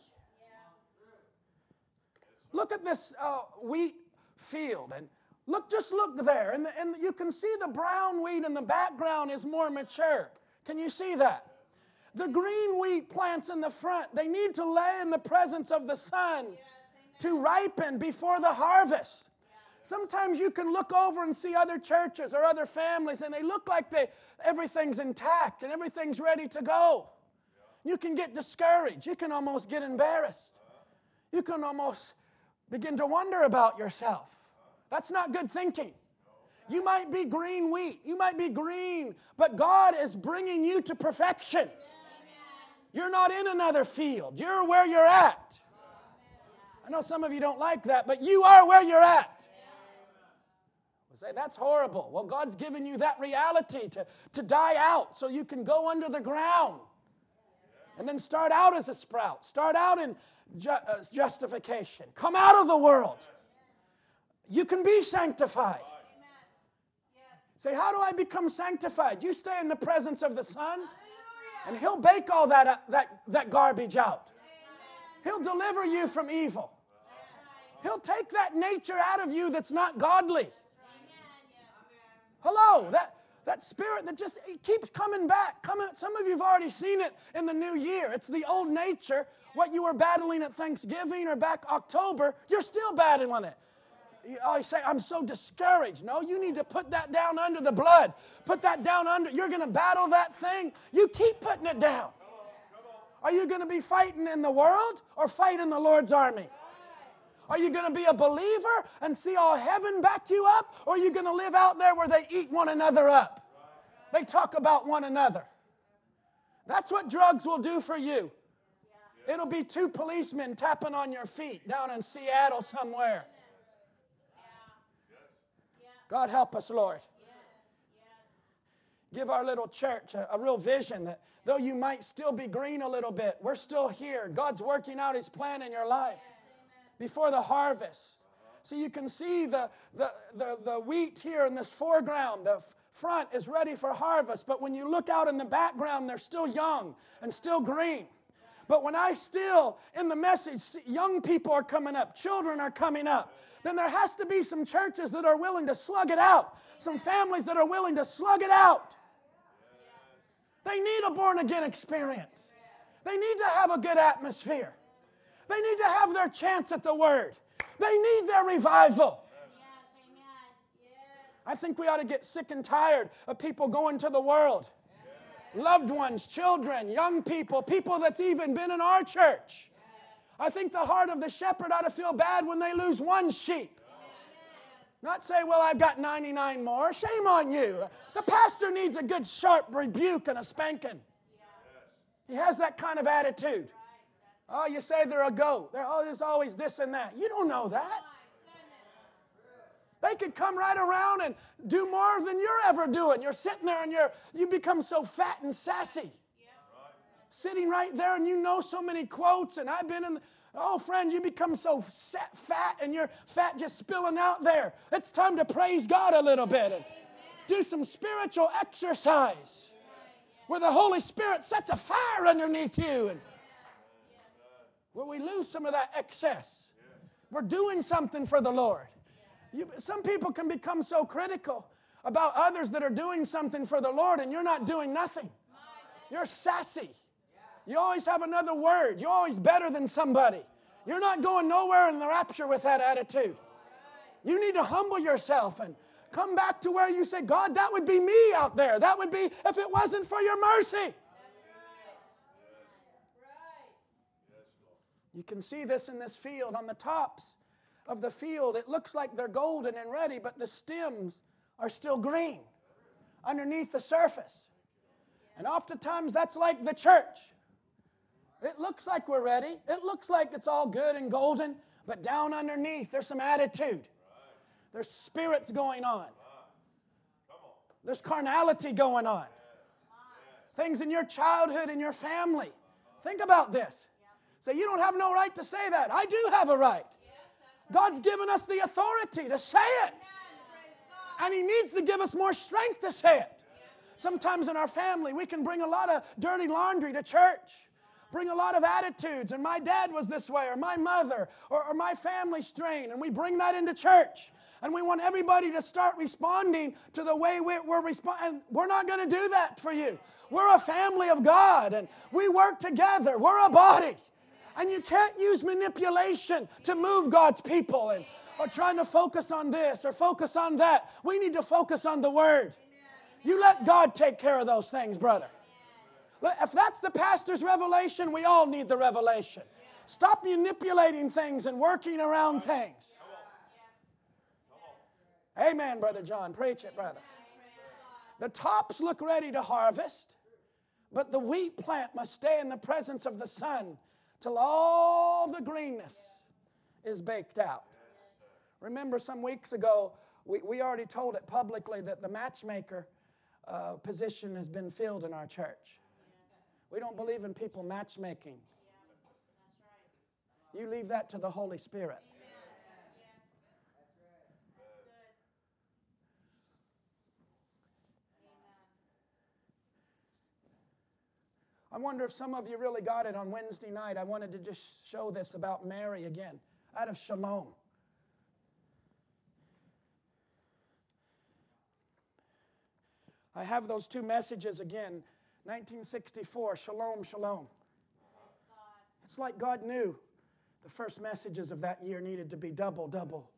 Look at this uh, wheat field and look, just look there, and, the, and you can see the brown wheat in the background is more mature. Can you see that? The green wheat plants in the front, they need to lay in the presence of the sun to ripen before the harvest. Sometimes you can look over and see other churches or other families, and they look like they, everything's intact and everything's ready to go. You can get discouraged. You can almost get embarrassed. You can almost begin to wonder about yourself. That's not good thinking. You might be green wheat, you might be green, but God is bringing you to perfection. You're not in another field. You're where you're at. I know some of you don't like that, but you are where you're at. say, that's horrible. Well, God's given you that reality to, to die out so you can go under the ground and then start out as a sprout, start out in ju- uh, justification, come out of the world. You can be sanctified. Say, how do I become sanctified? You stay in the presence of the Son. And He'll bake all that, uh, that, that garbage out. He'll deliver you from evil. He'll take that nature out of you that's not godly. Hello, that, that spirit that just keeps coming back. Coming, some of you have already seen it in the new year. It's the old nature. What you were battling at Thanksgiving or back October, you're still battling it. I say, I'm so discouraged. No, you need to put that down under the blood. Put that down under. You're going to battle that thing. You keep putting it down. Are you going to be fighting in the world or fight in the Lord's army? Are you going to be a believer and see all heaven back you up? Or are you going to live out there where they eat one another up? They talk about one another. That's what drugs will do for you. It'll be two policemen tapping on your feet down in Seattle somewhere. God help us, Lord. Give our little church a, a, real vision that though you might still be green a little bit, we're still here. God's working out His plan in your life before the harvest. So you can see the, the, the, the wheat here in this foreground. The front is ready for harvest, but when you look out in the background, they're still young and still green. But when I still, in the message, young people are coming up, children are coming up, then there has to be some churches that are willing to slug it out, some families that are willing to slug it out. They need a born again experience, they need to have a good atmosphere, they need to have their chance at the word, they need their revival. I think we ought to get sick and tired of people going to the world loved ones, children, young people, people that's even been in our church. I think the heart of the shepherd ought to feel bad when they lose one sheep. Not say, well, I've got 99 more. Shame on you. The pastor needs a good, sharp rebuke and a spanking. He has that kind of attitude. Oh, you say they're a goat. They're, oh, there's always this and that. You don't know that. They could come right around and do more than you're ever doing. You're sitting there and you're you become so fat and sassy. Sitting right there and you know so many quotes, and I've been in the, oh friend, you become so fat and your fat just spilling out there. It's time to praise God a little bit and do some spiritual exercise where the Holy Spirit sets a fire underneath you and where we lose some of that excess. We're doing something for the Lord. You, some people can become so critical about others that are doing something for the Lord and you're not doing nothing. You're sassy. You always have another word. You're always better than somebody. You're not going nowhere in the rapture with that attitude. You need to humble yourself and come back to where you say, God, that would be me out there. That would be if it wasn't for your mercy. You can see this in this field on the tops of the field, it looks like they're golden and ready, but the stems are still green underneath the surface. And oftentimes that's like the church. It looks like we're ready, it looks like it's all good and golden, but down underneath there's some attitude. There's spirits going on. There's carnality going on. Things in your childhood and your family. Think about this. Say, you don't have no right to say that. I do have a right. God's given us the authority to say it. And He needs to give us more strength to say it. Sometimes in our family, we can bring a lot of dirty laundry to church, bring a lot of attitudes, and my dad was this way, or my mother, or, or my family strain, and we bring that into church. And we want everybody to start responding to the way we're, we're responding. We're not going to do that for you. We're a family of God, and we work together. We're a body. And you can't use manipulation to move God's people and or trying to focus on this or focus on that. We need to focus on the word. You let God take care of those things, brother. If that's the pastor's revelation, we all need the revelation. Stop manipulating things and working around things. Amen, Brother John. Preach it, brother. The tops look ready to harvest, but the wheat plant must stay in the presence of the sun till all the greenness is baked out. Remember, some weeks ago, we, we already told it publicly that the matchmaker uh, position has been filled in our church. We don't believe in people matchmaking. You leave that to the Holy Spirit. I wonder if some of you really got it on Wednesday night. I wanted to just show this about Mary again out of Shalom. I have those two messages again 1964, Shalom, Shalom. It's like God knew the first messages of that year needed to be double, double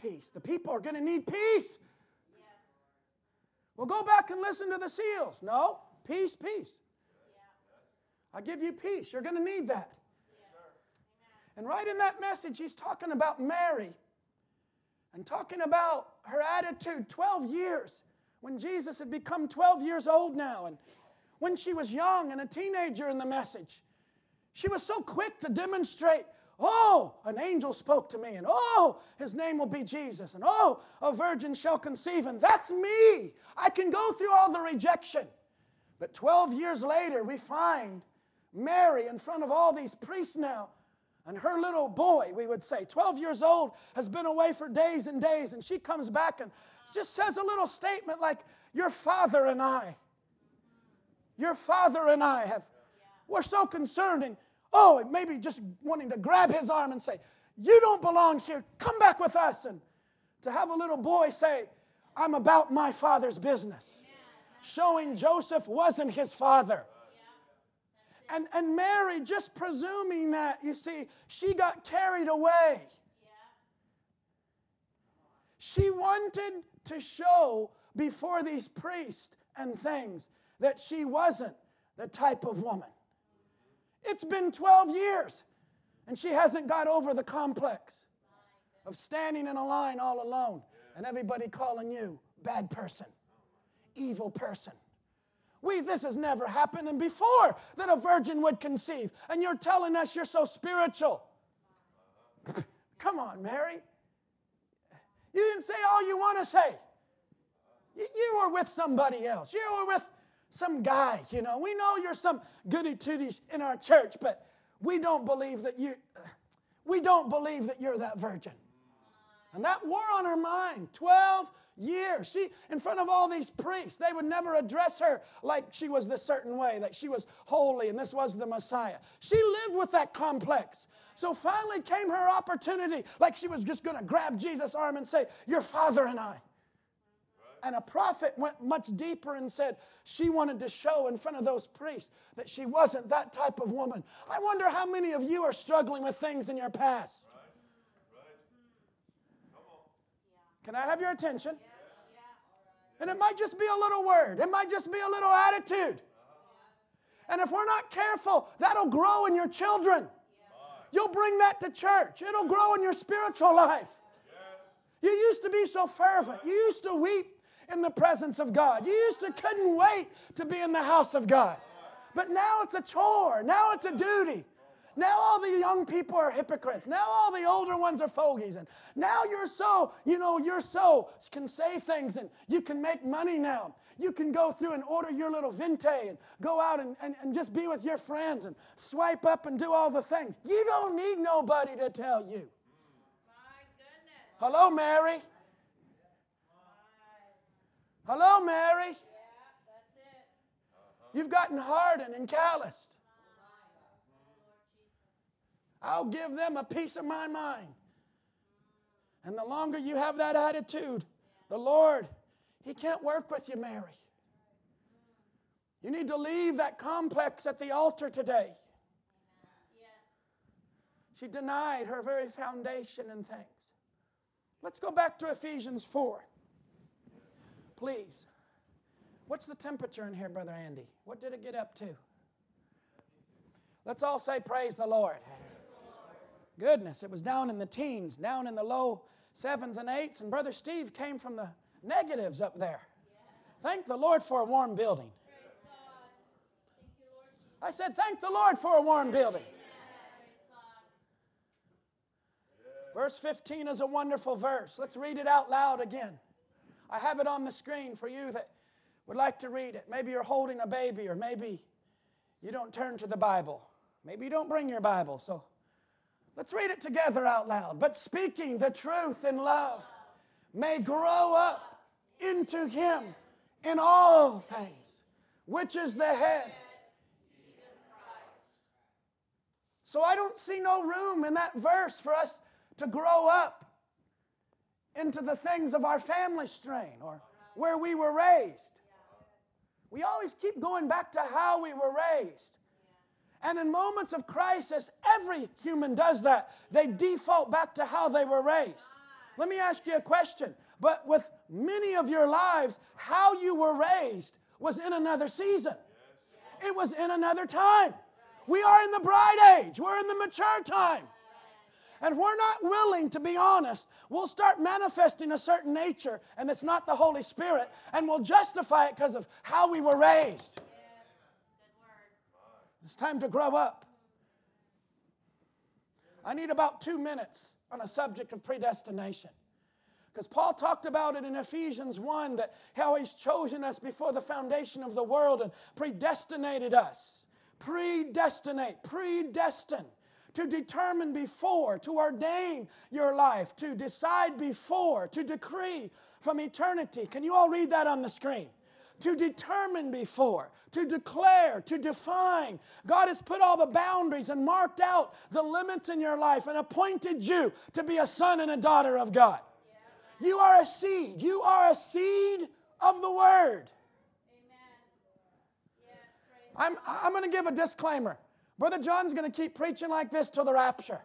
peace. The people are going to need peace. Well, go back and listen to the seals. No, peace, peace. I give you peace. You're going to need that. And right in that message, he's talking about Mary and talking about her attitude 12 years when Jesus had become 12 years old now and when she was young and a teenager in the message. She was so quick to demonstrate, oh, an angel spoke to me, and oh, his name will be Jesus, and oh, a virgin shall conceive, and that's me. I can go through all the rejection. But 12 years later, we find Mary in front of all these priests now. And her little boy, we would say, 12 years old, has been away for days and days. And she comes back and just says a little statement like, Your father and I, your father and I have, we're so concerned. And oh, maybe just wanting to grab his arm and say, You don't belong here. Come back with us. And to have a little boy say, I'm about my father's business, showing Joseph wasn't his father. And, and Mary, just presuming that, you see, she got carried away. She wanted to show before these priests and things that she wasn't the type of woman. It's been 12 years, and she hasn't got over the complex of standing in a line all alone and everybody calling you bad person, evil person. We, this has never happened before that a virgin would conceive. And you're telling us you're so spiritual. Come on, Mary. You didn't say all you want to say. You, you were with somebody else. You were with some guy, you know. We know you're some goody tooties in our church, but we don't believe that you we don't believe that you're that virgin. And that wore on her mind 12 years. She, in front of all these priests, they would never address her like she was this certain way, that she was holy and this was the Messiah. She lived with that complex. So finally came her opportunity, like she was just going to grab Jesus' arm and say, Your father and I. And a prophet went much deeper and said she wanted to show in front of those priests that she wasn't that type of woman. I wonder how many of you are struggling with things in your past. Can I have your attention? And it might just be a little word, it might just be a little attitude. And if we're not careful, that'll grow in your children. You'll bring that to church, it'll grow in your spiritual life. You used to be so fervent, you used to weep in the presence of God, you used to couldn't wait to be in the house of God. But now it's a chore, now it's a duty. Now all the young people are hypocrites. Now all the older ones are fogies. And now you're so, you know, you're so can say things and you can make money now. You can go through and order your little venti and go out and, and, and just be with your friends and swipe up and do all the things. You don't need nobody to tell you. Hello, Mary. Hello, Mary. You've gotten hardened and calloused. I'll give them a piece of my mind. And the longer you have that attitude, the Lord, He can't work with you, Mary. You need to leave that complex at the altar today. She denied her very foundation and things. Let's go back to Ephesians 4. Please. What's the temperature in here, Brother Andy? What did it get up to? Let's all say, Praise the Lord. Goodness, it was down in the teens, down in the low sevens and eights, and Brother Steve came from the negatives up there. Thank the Lord for a warm building. I said, Thank the Lord for a warm building. Verse 15 is a wonderful verse. Let's read it out loud again. I have it on the screen for you that would like to read it. Maybe you're holding a baby, or maybe you don't turn to the Bible. Maybe you don't bring your Bible. So Let's read it together out loud. But speaking the truth in love may grow up into him in all things, which is the head, So I don't see no room in that verse for us to grow up into the things of our family strain or where we were raised. We always keep going back to how we were raised. And in moments of crisis, every human does that. They default back to how they were raised. Let me ask you a question. But with many of your lives, how you were raised was in another season, it was in another time. We are in the bride age, we're in the mature time. And we're not willing to be honest, we'll start manifesting a certain nature, and it's not the Holy Spirit, and we'll justify it because of how we were raised. It's time to grow up. I need about two minutes on a subject of predestination. Because Paul talked about it in Ephesians 1 that how he's chosen us before the foundation of the world and predestinated us. Predestinate, predestine to determine before, to ordain your life, to decide before, to decree from eternity. Can you all read that on the screen? To determine before, to declare, to define. God has put all the boundaries and marked out the limits in your life and appointed you to be a son and a daughter of God. You are a seed. You are a seed of the Word. I'm, I'm going to give a disclaimer. Brother John's going to keep preaching like this till the rapture.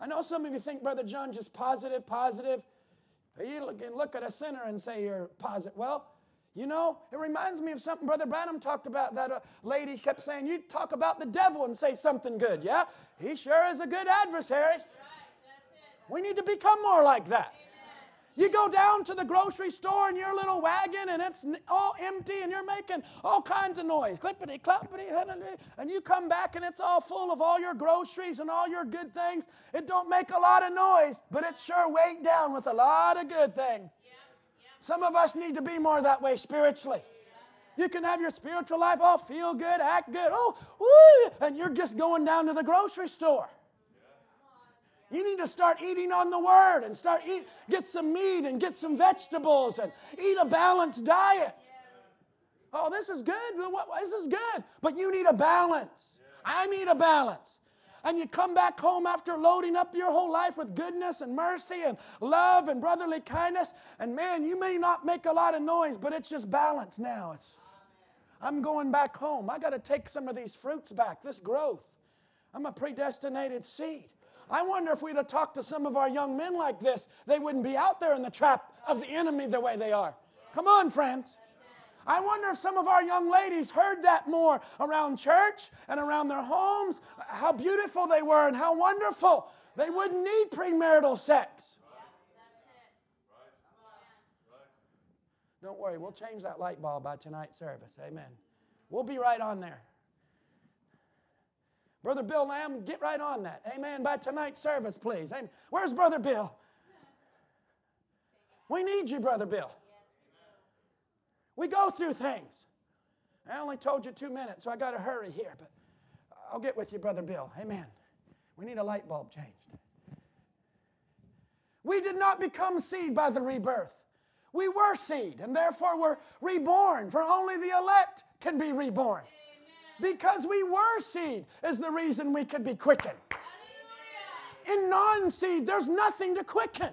I know some of you think Brother John just positive, positive. You look, look at a sinner and say you're positive. Well, you know, it reminds me of something Brother Branham talked about. That a lady kept saying, You talk about the devil and say something good. Yeah? He sure is a good adversary. Right, we need to become more like that. You go down to the grocery store in your little wagon and it's all empty and you're making all kinds of noise. Clippity, clappity, and you come back and it's all full of all your groceries and all your good things. It don't make a lot of noise, but it's sure weighed down with a lot of good things. Some of us need to be more that way spiritually. You can have your spiritual life all feel good, act good, oh, woo, and you're just going down to the grocery store. You need to start eating on the Word and start eat, get some meat and get some vegetables and eat a balanced diet. Oh, this is good. This is good. But you need a balance. I need a balance. And you come back home after loading up your whole life with goodness and mercy and love and brotherly kindness. And man, you may not make a lot of noise, but it's just balance now. It's, I'm going back home. I got to take some of these fruits back, this growth. I'm a predestinated seed. I wonder if we'd have talked to some of our young men like this, they wouldn't be out there in the trap of the enemy the way they are. Come on, friends. I wonder if some of our young ladies heard that more around church and around their homes, how beautiful they were and how wonderful. They wouldn't need premarital sex. Don't worry, we'll change that light bulb by tonight's service. Amen. We'll be right on there. Brother Bill Lamb, get right on that. Amen. By tonight's service, please. Amen. Where's Brother Bill? We need you, Brother Bill. We go through things. I only told you two minutes, so I got to hurry here, but I'll get with you, Brother Bill. Amen. We need a light bulb changed. We did not become seed by the rebirth. We were seed, and therefore we're reborn, for only the elect can be reborn. Because we were seed is the reason we could be quickened. In non seed, there's nothing to quicken.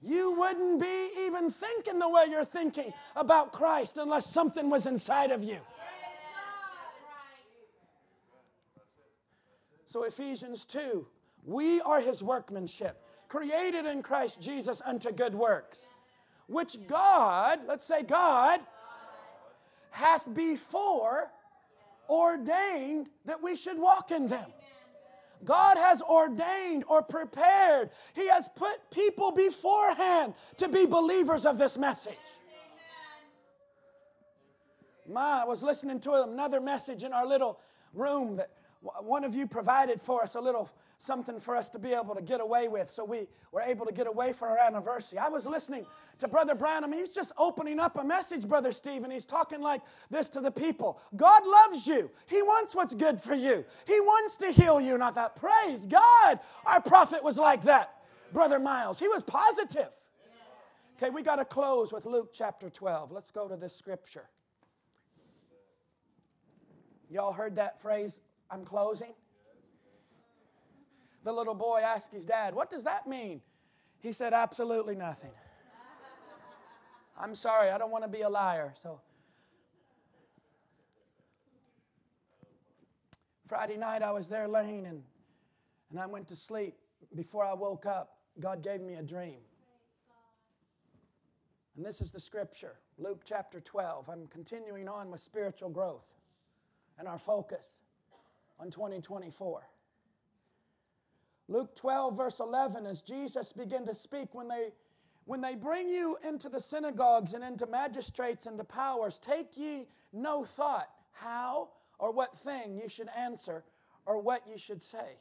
You wouldn't be even thinking the way you're thinking about Christ unless something was inside of you. So, Ephesians 2 we are his workmanship, created in Christ Jesus unto good works, which God, let's say God, hath before ordained that we should walk in them. God has ordained or prepared. He has put people beforehand to be believers of this message. My, I was listening to another message in our little room that one of you provided for us a little something for us to be able to get away with. So we were able to get away for our anniversary. I was listening to Brother Branham. He's just opening up a message, Brother Steve, and he's talking like this to the people God loves you. He wants what's good for you, He wants to heal you. And I thought, praise God, our prophet was like that. Brother Miles, he was positive. Okay, we got to close with Luke chapter 12. Let's go to this scripture. Y'all heard that phrase, I'm closing? The little boy asked his dad, What does that mean? He said, Absolutely nothing. I'm sorry, I don't want to be a liar. So, Friday night, I was there laying and, and I went to sleep. Before I woke up, God gave me a dream. And this is the scripture Luke chapter 12. I'm continuing on with spiritual growth and our focus on 2024. Luke 12, verse 11, as Jesus began to speak, when they, when they bring you into the synagogues and into magistrates and the powers, take ye no thought how or what thing you should answer or what you should say.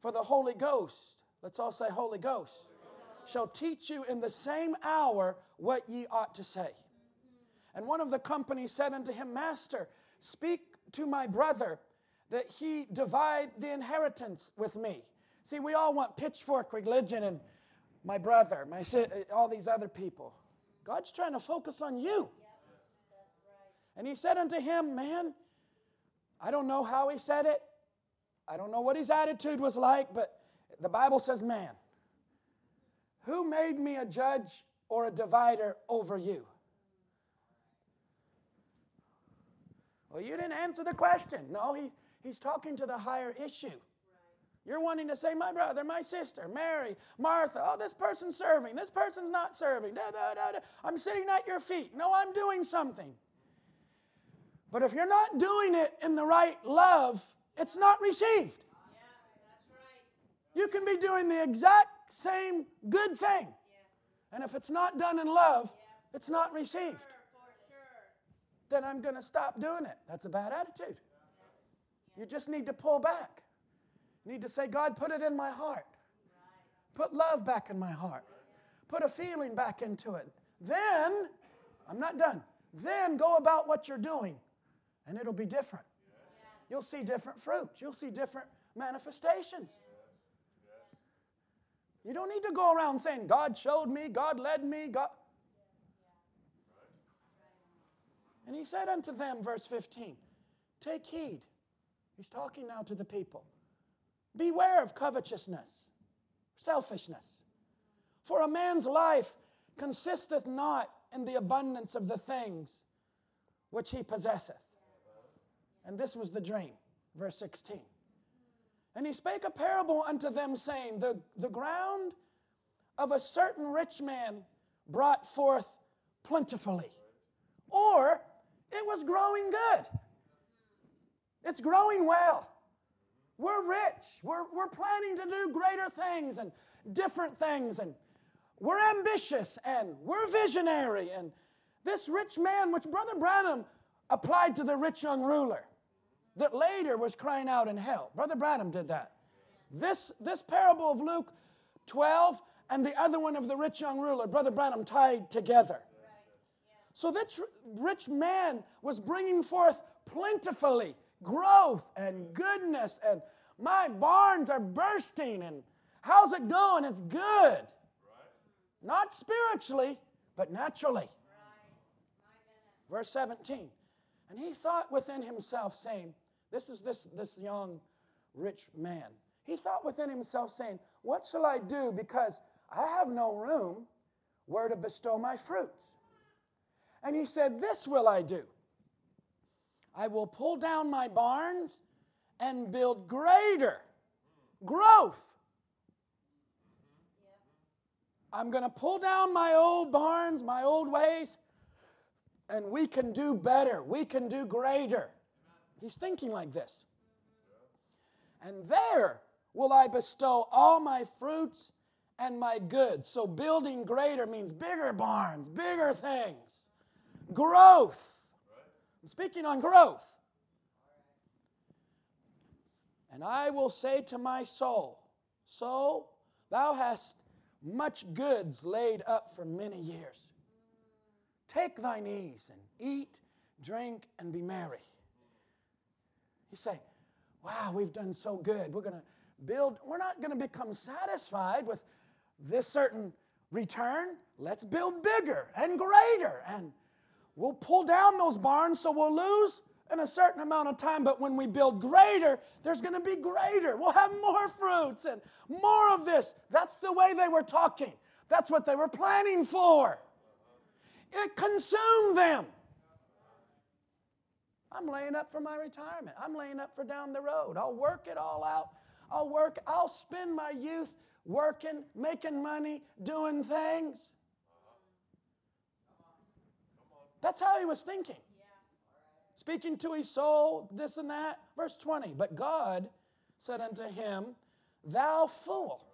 For the Holy Ghost, let's all say Holy Ghost, shall teach you in the same hour what ye ought to say. And one of the company said unto him, Master, speak to my brother that he divide the inheritance with me. See, we all want pitchfork religion and my brother, my uh, all these other people. God's trying to focus on you. And he said unto him, Man, I don't know how he said it. I don't know what his attitude was like, but the Bible says, Man, who made me a judge or a divider over you? Well, you didn't answer the question. No, he, he's talking to the higher issue. You're wanting to say, my brother, my sister, Mary, Martha, oh, this person's serving, this person's not serving. Da, da, da, da. I'm sitting at your feet. No, I'm doing something. But if you're not doing it in the right love, it's not received. Yeah, right. You can be doing the exact same good thing. And if it's not done in love, it's not received. Then I'm going to stop doing it. That's a bad attitude. You just need to pull back. You need to say, God, put it in my heart. Put love back in my heart. Put a feeling back into it. Then, I'm not done. Then go about what you're doing, and it'll be different. You'll see different fruit. You'll see different manifestations. You don't need to go around saying, God showed me, God led me, God. And he said unto them, verse 15, Take heed. He's talking now to the people. Beware of covetousness, selfishness. For a man's life consisteth not in the abundance of the things which he possesseth. And this was the dream, verse 16. And he spake a parable unto them, saying, The, the ground of a certain rich man brought forth plentifully, or it was growing good. It's growing well. We're rich. We're, we're planning to do greater things and different things, and we're ambitious and we're visionary. And this rich man, which Brother Branham applied to the rich young ruler, that later was crying out in hell. Brother Branham did that. This, this parable of Luke 12 and the other one of the rich young ruler, Brother Branham tied together. So this rich man was bringing forth plentifully growth and goodness, and my barns are bursting, and how's it going? It's good. Not spiritually, but naturally. Verse 17. And he thought within himself, saying, This is this, this young rich man. He thought within himself, saying, What shall I do? Because I have no room where to bestow my fruits. And he said, This will I do. I will pull down my barns and build greater growth. I'm going to pull down my old barns, my old ways, and we can do better. We can do greater. He's thinking like this. And there will I bestow all my fruits and my goods. So, building greater means bigger barns, bigger things, growth. I'm speaking on growth. And I will say to my soul, Soul, thou hast much goods laid up for many years. Take thine ease and eat, drink, and be merry. You say, Wow, we've done so good. We're going to build, we're not going to become satisfied with this certain return, let's build bigger and greater. And we'll pull down those barns so we'll lose in a certain amount of time. But when we build greater, there's going to be greater. We'll have more fruits and more of this. That's the way they were talking, that's what they were planning for. It consumed them. I'm laying up for my retirement. I'm laying up for down the road. I'll work it all out. I'll work, I'll spend my youth working, making money, doing things. That's how he was thinking. Speaking to his soul, this and that. Verse 20. But God said unto him, Thou fool.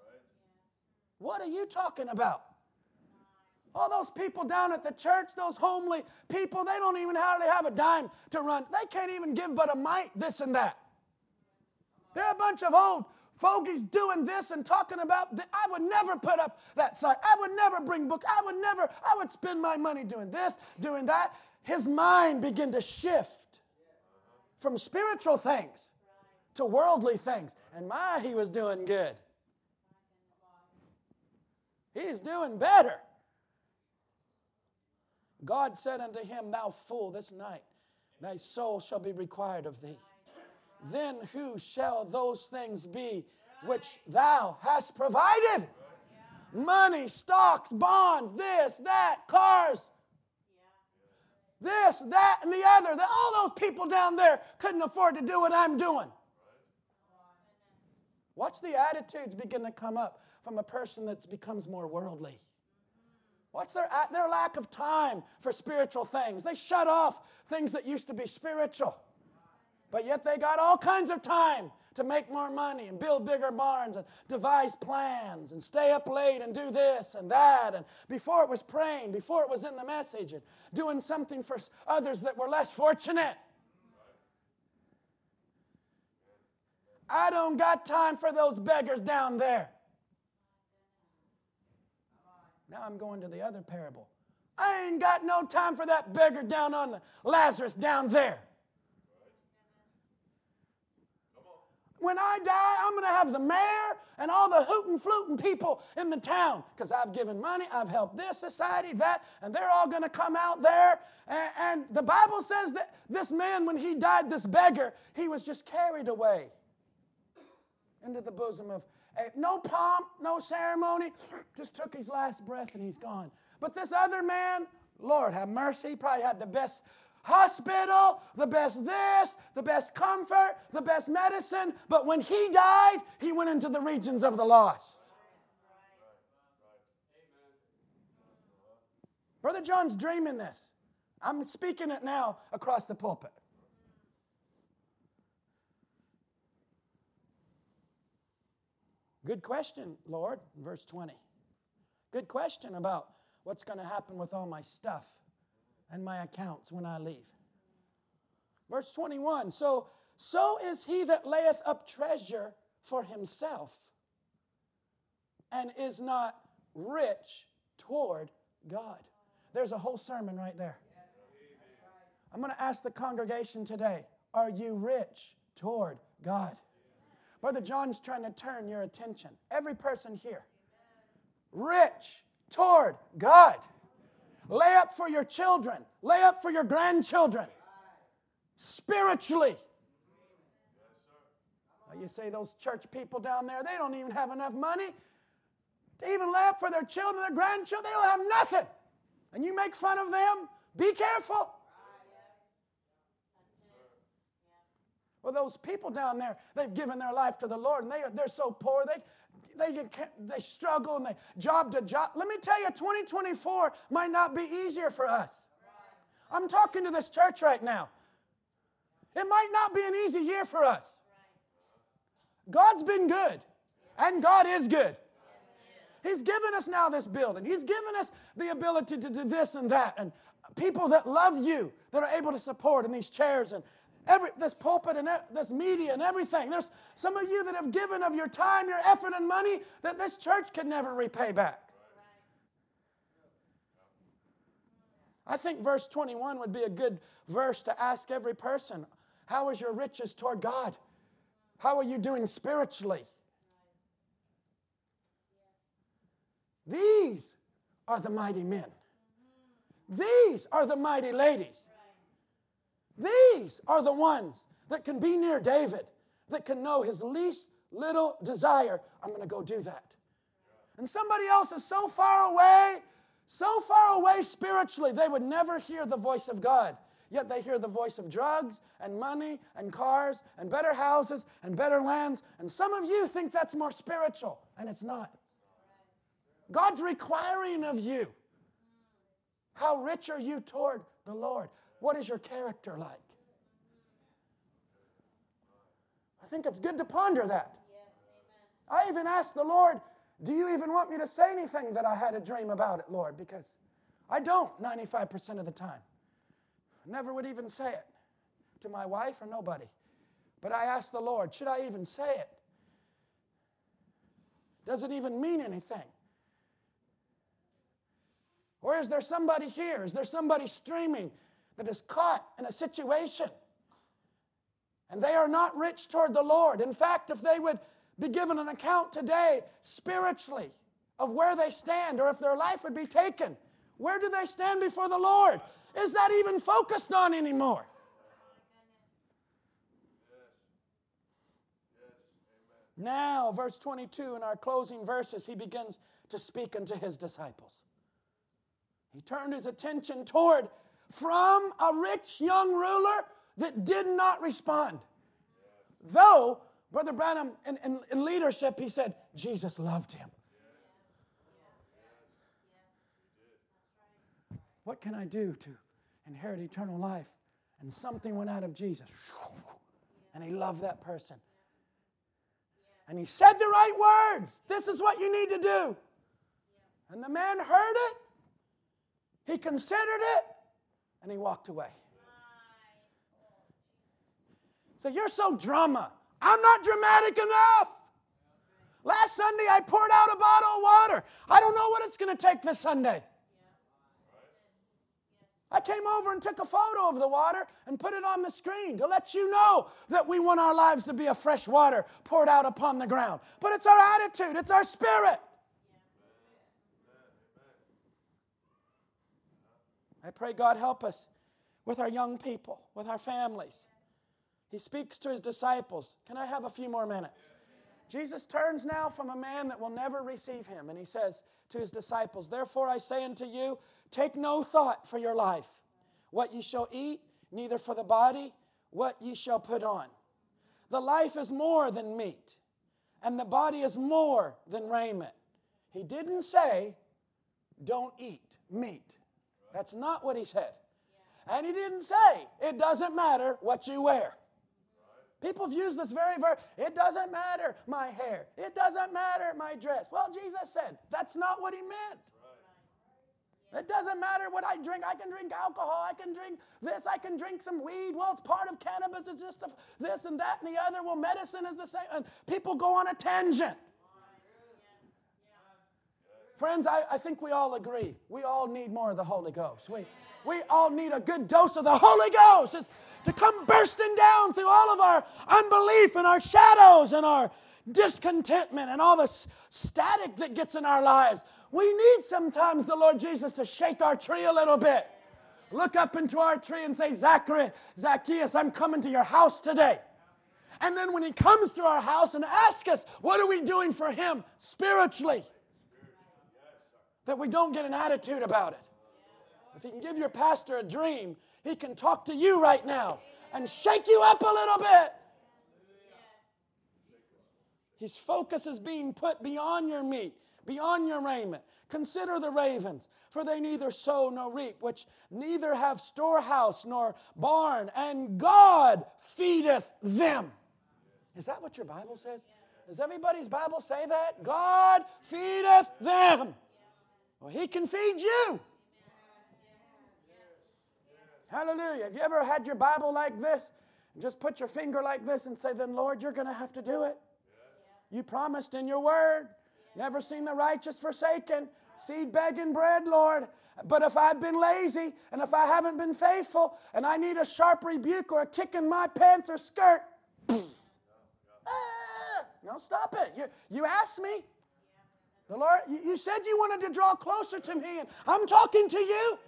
What are you talking about? All those people down at the church, those homely people, they don't even hardly have a dime to run. They can't even give but a mite, this and that. They're a bunch of old fogies doing this and talking about th- I would never put up that sign. I would never bring books. I would never, I would spend my money doing this, doing that. His mind began to shift from spiritual things to worldly things. And my, he was doing good. He's doing better. God said unto him, Thou fool, this night thy soul shall be required of thee. Then who shall those things be which thou hast provided? Money, stocks, bonds, this, that, cars, this, that, and the other. That all those people down there couldn't afford to do what I'm doing. Watch the attitudes begin to come up from a person that becomes more worldly. What's their, their lack of time for spiritual things? They shut off things that used to be spiritual. But yet they got all kinds of time to make more money and build bigger barns and devise plans and stay up late and do this and that. And before it was praying, before it was in the message, and doing something for others that were less fortunate. I don't got time for those beggars down there. Now I'm going to the other parable. I ain't got no time for that beggar down on the Lazarus down there. When I die, I'm going to have the mayor and all the hootin' flutin' people in the town because I've given money, I've helped this society, that, and they're all going to come out there. And, and the Bible says that this man, when he died, this beggar, he was just carried away into the bosom of eh, no pomp, no ceremony, just took his last breath and he's gone. But this other man, Lord have mercy, probably had the best hospital, the best this, the best comfort, the best medicine. But when he died, he went into the regions of the lost. Brother John's dreaming this. I'm speaking it now across the pulpit. Good question, Lord, verse 20. Good question about what's going to happen with all my stuff and my accounts when I leave. Verse 21 So, so is he that layeth up treasure for himself and is not rich toward God. There's a whole sermon right there. I'm going to ask the congregation today Are you rich toward God? Brother John's trying to turn your attention, every person here, rich toward God. Lay up for your children, lay up for your grandchildren, spiritually. You say those church people down there, they don't even have enough money to even lay up for their children, their grandchildren. They don't have nothing. And you make fun of them, be careful. Well, those people down there, they've given their life to the Lord and they are, they're so poor, they, they, they struggle and they job to job. Let me tell you, 2024 might not be easier for us. I'm talking to this church right now. It might not be an easy year for us. God's been good, and God is good. He's given us now this building. He's given us the ability to do this and that, and people that love you that are able to support in these chairs and every, this pulpit and this media and everything. There's some of you that have given of your time, your effort, and money that this church could never repay back. I think verse 21 would be a good verse to ask every person How is your riches toward God? How are you doing spiritually? These are the mighty men. These are the mighty ladies. These are the ones that can be near David, that can know his least little desire. I'm going to go do that. And somebody else is so far away, so far away spiritually, they would never hear the voice of God. Yet they hear the voice of drugs and money and cars and better houses and better lands. And some of you think that's more spiritual, and it's not. God's requiring of you. How rich are you toward the Lord? What is your character like? I think it's good to ponder that. I even asked the Lord, Do you even want me to say anything that I had a dream about it, Lord? Because I don't 95% of the time. Never would even say it to my wife or nobody. But I asked the Lord, Should I even say it? Does it even mean anything? Or is there somebody here? Is there somebody streaming that is caught in a situation and they are not rich toward the Lord? In fact, if they would be given an account today spiritually of where they stand or if their life would be taken, where do they stand before the Lord? Is that even focused on anymore? Now, verse 22, in our closing verses, he begins to speak unto his disciples. He turned his attention toward from a rich young ruler that did not respond. Though, Brother Branham, in, in, in leadership, he said, Jesus loved him. What can I do to inherit eternal life? And something went out of Jesus. And he loved that person. And he said the right words. This is what you need to do. And the man heard it he considered it and he walked away. So you're so drama. I'm not dramatic enough. Last Sunday I poured out a bottle of water. I don't know what it's going to take this Sunday. I came over and took a photo of the water and put it on the screen to let you know that we want our lives to be a fresh water poured out upon the ground. But it's our attitude, it's our spirit. I pray God help us with our young people, with our families. He speaks to his disciples. Can I have a few more minutes? Jesus turns now from a man that will never receive him, and he says to his disciples, Therefore I say unto you, take no thought for your life, what ye shall eat, neither for the body, what ye shall put on. The life is more than meat, and the body is more than raiment. He didn't say, Don't eat meat. That's not what he said. And he didn't say, it doesn't matter what you wear. People have used this very verse. It doesn't matter my hair. It doesn't matter my dress. Well, Jesus said that's not what he meant. It doesn't matter what I drink. I can drink alcohol. I can drink this. I can drink some weed. Well, it's part of cannabis. It's just this and that and the other. Well, medicine is the same. And people go on a tangent. Friends, I, I think we all agree. We all need more of the Holy Ghost. We, we all need a good dose of the Holy Ghost it's to come bursting down through all of our unbelief and our shadows and our discontentment and all the static that gets in our lives. We need sometimes the Lord Jesus to shake our tree a little bit. Look up into our tree and say, Zachary, Zacchaeus, I'm coming to your house today. And then when he comes to our house and asks us, what are we doing for him spiritually? That we don't get an attitude about it. If he can give your pastor a dream, he can talk to you right now and shake you up a little bit. His focus is being put beyond your meat, beyond your raiment. Consider the ravens, for they neither sow nor reap, which neither have storehouse nor barn, and God feedeth them. Is that what your Bible says? Does everybody's Bible say that? God feedeth them. Well, He can feed you. Hallelujah. Have you ever had your Bible like this? And just put your finger like this and say, then Lord, you're going to have to do it. You promised in your word. Never seen the righteous forsaken, seed begging bread, Lord. But if I've been lazy and if I haven't been faithful and I need a sharp rebuke or a kick in my pants or skirt, ah, no, stop it. You, you asked me. The Lord, you said you wanted to draw closer to me, and I'm talking to you.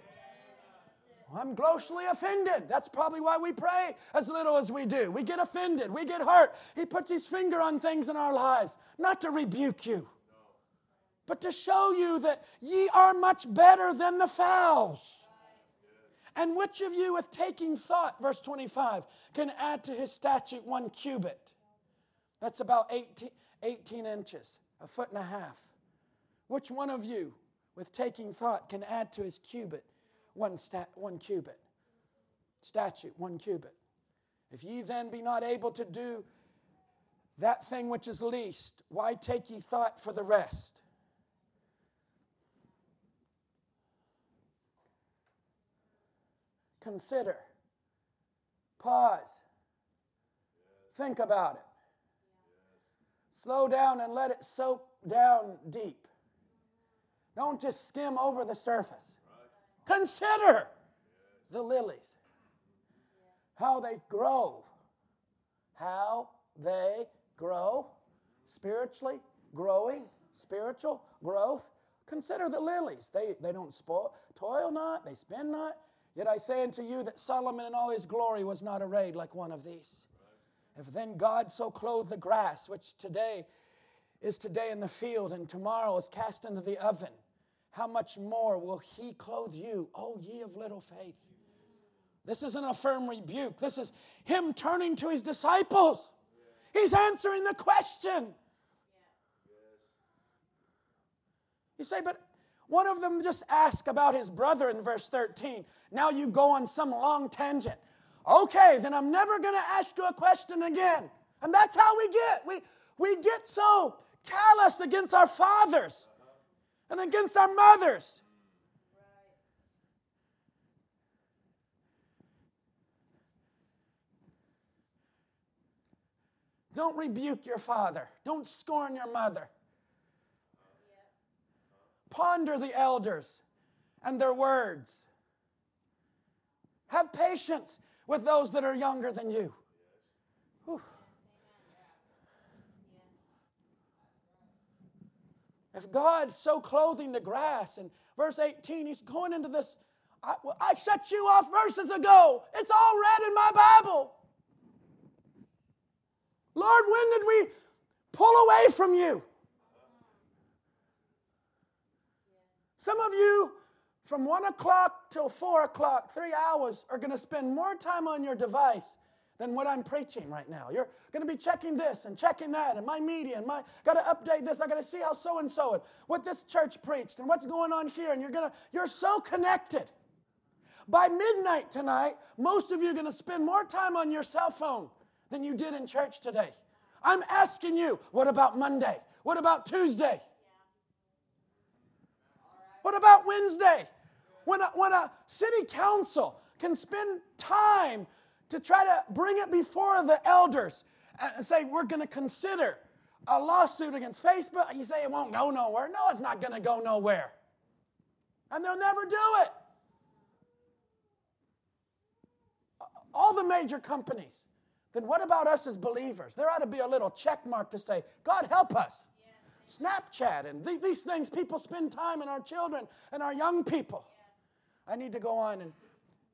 I'm grossly offended. That's probably why we pray as little as we do. We get offended, we get hurt. He puts his finger on things in our lives, not to rebuke you, but to show you that ye are much better than the fowls. And which of you, with taking thought, verse 25, can add to his statute one cubit? That's about 18, 18 inches, a foot and a half. Which one of you, with taking thought, can add to his cubit one, stat, one cubit? Statute, one cubit. If ye then be not able to do that thing which is least, why take ye thought for the rest? Consider. Pause. Think about it. Slow down and let it soak down deep. Don't just skim over the surface. Consider the lilies, how they grow, how they grow spiritually, growing, spiritual growth. Consider the lilies. They, they don't spoil, toil not, they spin not. Yet I say unto you that Solomon in all his glory was not arrayed like one of these. If then God so clothed the grass, which today is today in the field and tomorrow is cast into the oven, how much more will he clothe you, O ye of little faith? This isn't a firm rebuke. This is him turning to his disciples. He's answering the question. You say, but one of them just asked about his brother in verse 13. Now you go on some long tangent. Okay, then I'm never going to ask you a question again. And that's how we get. We, we get so callous against our fathers and against our mothers. Don't rebuke your father. Don't scorn your mother. Ponder the elders and their words. Have patience with those that are younger than you. If God's so clothing the grass, and verse 18, he's going into this. I, I shut you off verses ago. It's all read in my Bible. Lord, when did we pull away from you? Some of you, from one o'clock till four o'clock, three hours, are going to spend more time on your device than what I'm preaching right now. You're going to be checking this and checking that and my media and my got to update this. I got to see how so and so and what this church preached and what's going on here and you're going to you're so connected. By midnight tonight, most of you are going to spend more time on your cell phone than you did in church today. I'm asking you, what about Monday? What about Tuesday? What about Wednesday? When a, when a city council can spend time to try to bring it before the elders and say, we're going to consider a lawsuit against Facebook, you say it won't go nowhere. No, it's not going to go nowhere. And they'll never do it. All the major companies. Then what about us as believers? There ought to be a little check mark to say, God help us. Snapchat and th- these things, people spend time in our children and our young people. I need to go on and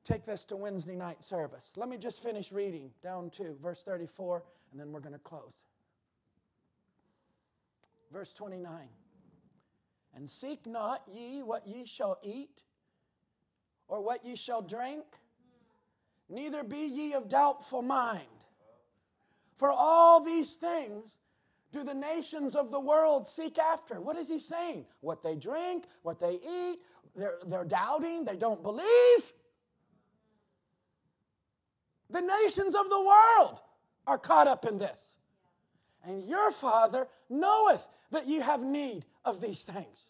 take this to Wednesday night service. Let me just finish reading down to verse 34, and then we're going to close. Verse 29 And seek not ye what ye shall eat, or what ye shall drink, neither be ye of doubtful mind. For all these things do the nations of the world seek after? What is he saying? What they drink, what they eat, they're, they're doubting, they don't believe. The nations of the world are caught up in this. And your Father knoweth that you have need of these things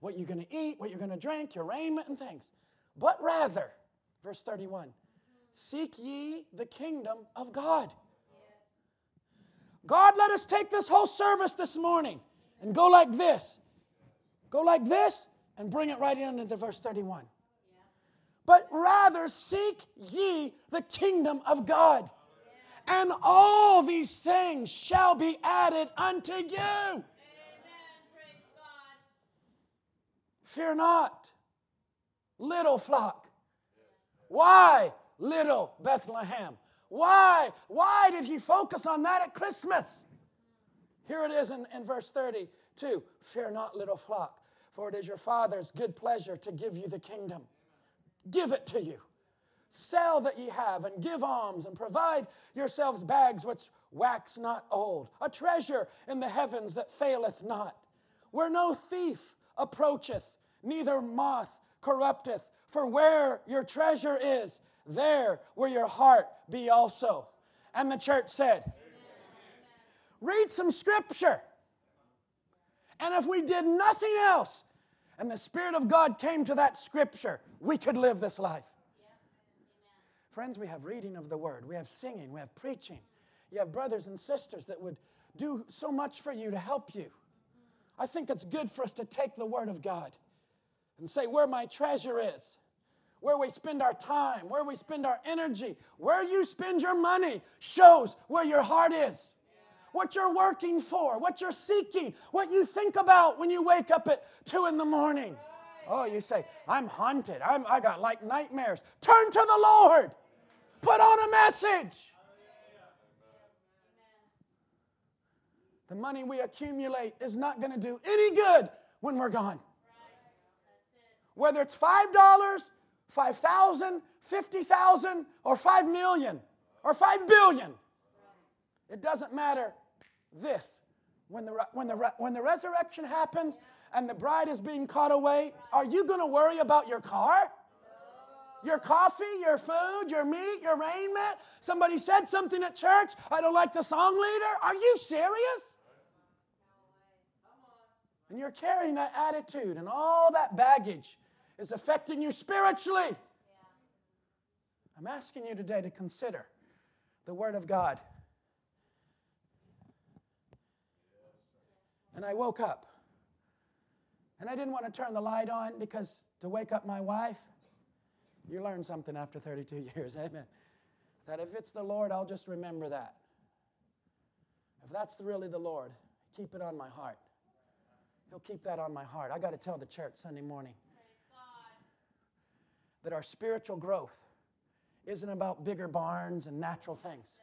what you're going to eat, what you're going to drink, your raiment, and things. But rather, verse 31, seek ye the kingdom of God. God, let us take this whole service this morning and go like this. Go like this and bring it right into the verse 31 but rather seek ye the kingdom of God. And all these things shall be added unto you. Fear not, little flock. Why, little Bethlehem? Why? Why did he focus on that at Christmas? Here it is in, in verse 32 Fear not, little flock, for it is your Father's good pleasure to give you the kingdom. Give it to you. Sell that ye have, and give alms, and provide yourselves bags which wax not old, a treasure in the heavens that faileth not, where no thief approacheth, neither moth corrupteth. For where your treasure is, there will your heart be also. And the church said, Amen. Read some scripture. And if we did nothing else, and the Spirit of God came to that scripture, we could live this life. Friends, we have reading of the word, we have singing, we have preaching. You have brothers and sisters that would do so much for you to help you. I think it's good for us to take the word of God and say, Where my treasure is, where we spend our time, where we spend our energy, where you spend your money shows where your heart is. What you're working for, what you're seeking, what you think about when you wake up at two in the morning. Oh, you say, I'm haunted. I'm, I got like nightmares. Turn to the Lord. Put on a message. The money we accumulate is not going to do any good when we're gone. Whether it's $5, 5,000, 50,000, or 5 million, or 5 billion. It doesn't matter this. When the, when, the, when the resurrection happens and the bride is being caught away, are you going to worry about your car? Your coffee, your food, your meat, your raiment? Somebody said something at church. I don't like the song leader. Are you serious? And you're carrying that attitude and all that baggage is affecting you spiritually. I'm asking you today to consider the Word of God. And I woke up. And I didn't want to turn the light on because to wake up my wife, you learn something after 32 years, amen. That if it's the Lord, I'll just remember that. If that's really the Lord, keep it on my heart. He'll keep that on my heart. I got to tell the church Sunday morning that our spiritual growth isn't about bigger barns and natural things.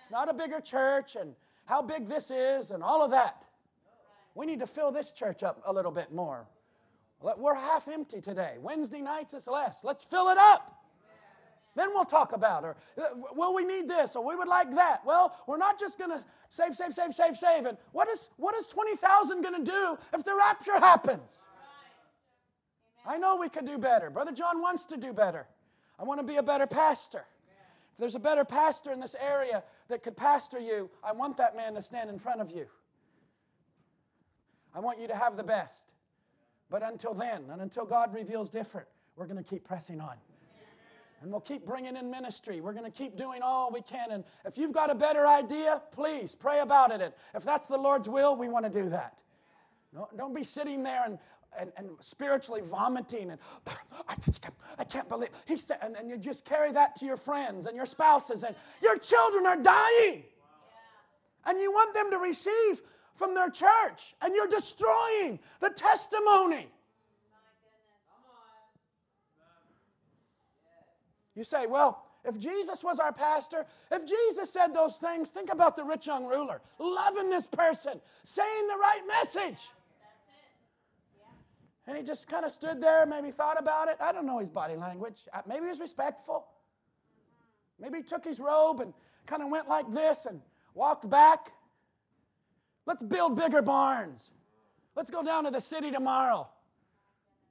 It's not a bigger church and how big this is and all of that. We need to fill this church up a little bit more. We're half empty today. Wednesday nights is less. Let's fill it up. Then we'll talk about or uh, well we need this or we would like that. Well, we're not just going to save save save save save and what is what is 20,000 going to do if the rapture happens? I know we could do better. Brother John wants to do better. I want to be a better pastor. If there's a better pastor in this area that could pastor you, I want that man to stand in front of you. I want you to have the best. But until then, and until God reveals different, we're going to keep pressing on. And we'll keep bringing in ministry. We're going to keep doing all we can. And if you've got a better idea, please pray about it. And if that's the Lord's will, we want to do that. Don't be sitting there and and, and spiritually vomiting and I, just can't, I can't believe he said and then you just carry that to your friends and your spouses and your children are dying and you want them to receive from their church and you're destroying the testimony you say well if Jesus was our pastor, if Jesus said those things, think about the rich young ruler, loving this person, saying the right message. And he just kind of stood there, maybe thought about it. I don't know his body language. Maybe he was respectful. Maybe he took his robe and kind of went like this and walked back. Let's build bigger barns. Let's go down to the city tomorrow.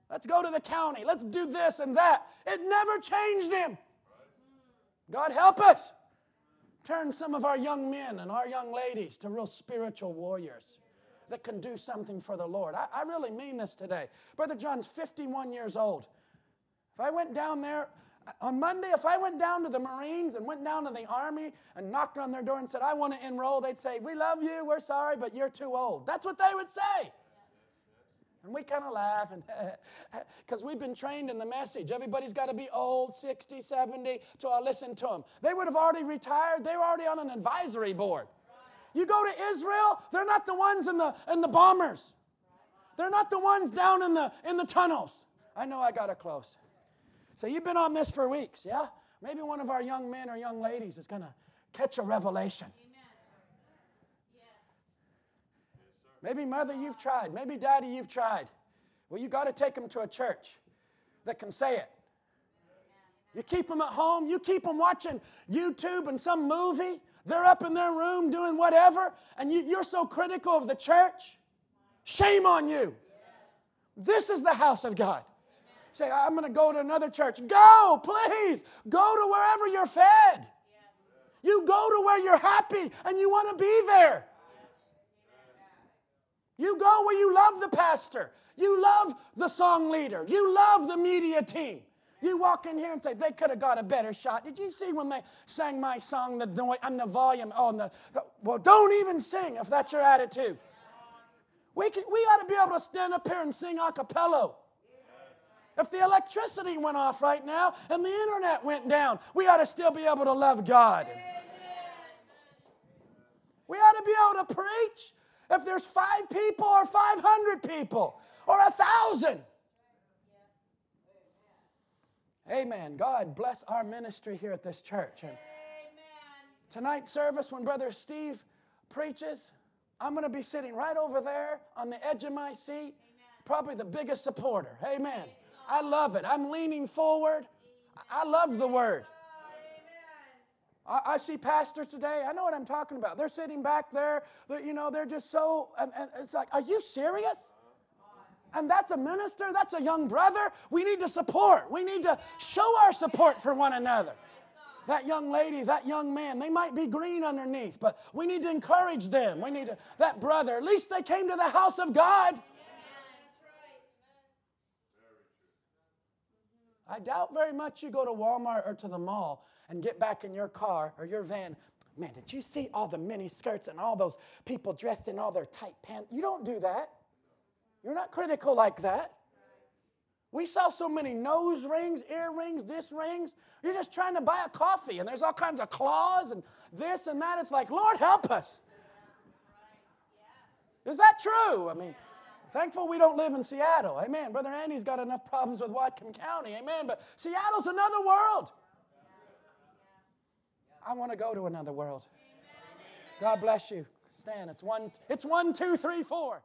Let's go to the county. Let's do this and that. It never changed him. God help us. Turn some of our young men and our young ladies to real spiritual warriors that can do something for the Lord. I, I really mean this today. Brother John's 51 years old. If I went down there, on Monday, if I went down to the Marines and went down to the Army and knocked on their door and said, I want to enroll, they'd say, We love you, we're sorry, but you're too old. That's what they would say. And we kind of laugh because we've been trained in the message. Everybody's got to be old, 60, 70, to I listen to them. They would have already retired, they were already on an advisory board. You go to Israel, they're not the ones in the, in the bombers. they're not the ones down in the, in the tunnels. I know I got it close. So you've been on this for weeks, yeah? Maybe one of our young men or young ladies is going to catch a revelation. Maybe, mother, you've tried. Maybe, daddy, you've tried. Well, you got to take them to a church that can say it. You keep them at home, you keep them watching YouTube and some movie. They're up in their room doing whatever, and you, are so critical of the church. Shame on you. This is the house of God. Say, I'm going to go to another church. Go, please. Go to wherever you're fed. You go to where you're happy and you want to be there. You go where you love the pastor. You love the song leader. You love the media team. You walk in here and say, they could have got a better shot. Did you see when they sang my song the noise and the volume on the well, don't even sing if that's your attitude. We, can, we ought to be able to stand up here and sing a cappella. If the electricity went off right now and the internet went down, we ought to still be able to love God. We ought to be able to preach if there's five people or 500 people or a thousand. Amen. God bless our ministry here at this church. And tonight's service, when Brother Steve preaches, I'm going to be sitting right over there on the edge of my seat, Amen. probably the biggest supporter. Amen. I love it. I'm leaning forward. I love the word. I, see pastors today. I know what I'm talking about. They're sitting back there. you know, they're just so. And, and it's like, are you serious? And that's a minister. That's a young brother. We need to support. We need to show our support for one another. That young lady, that young man, they might be green underneath, but we need to encourage them. We need to, that brother, at least they came to the house of God. I doubt very much you go to Walmart or to the mall and get back in your car or your van. Man, did you see all the mini skirts and all those people dressed in all their tight pants? You don't do that. You're not critical like that. We saw so many nose rings, earrings, this rings. You're just trying to buy a coffee and there's all kinds of claws and this and that. It's like, Lord, help us. Is that true? I mean, Thankful we don't live in Seattle. Amen. Brother Andy's got enough problems with Whatcom County. Amen. But Seattle's another world. I want to go to another world. God bless you. Stand. It's one, it's one, two, three, four.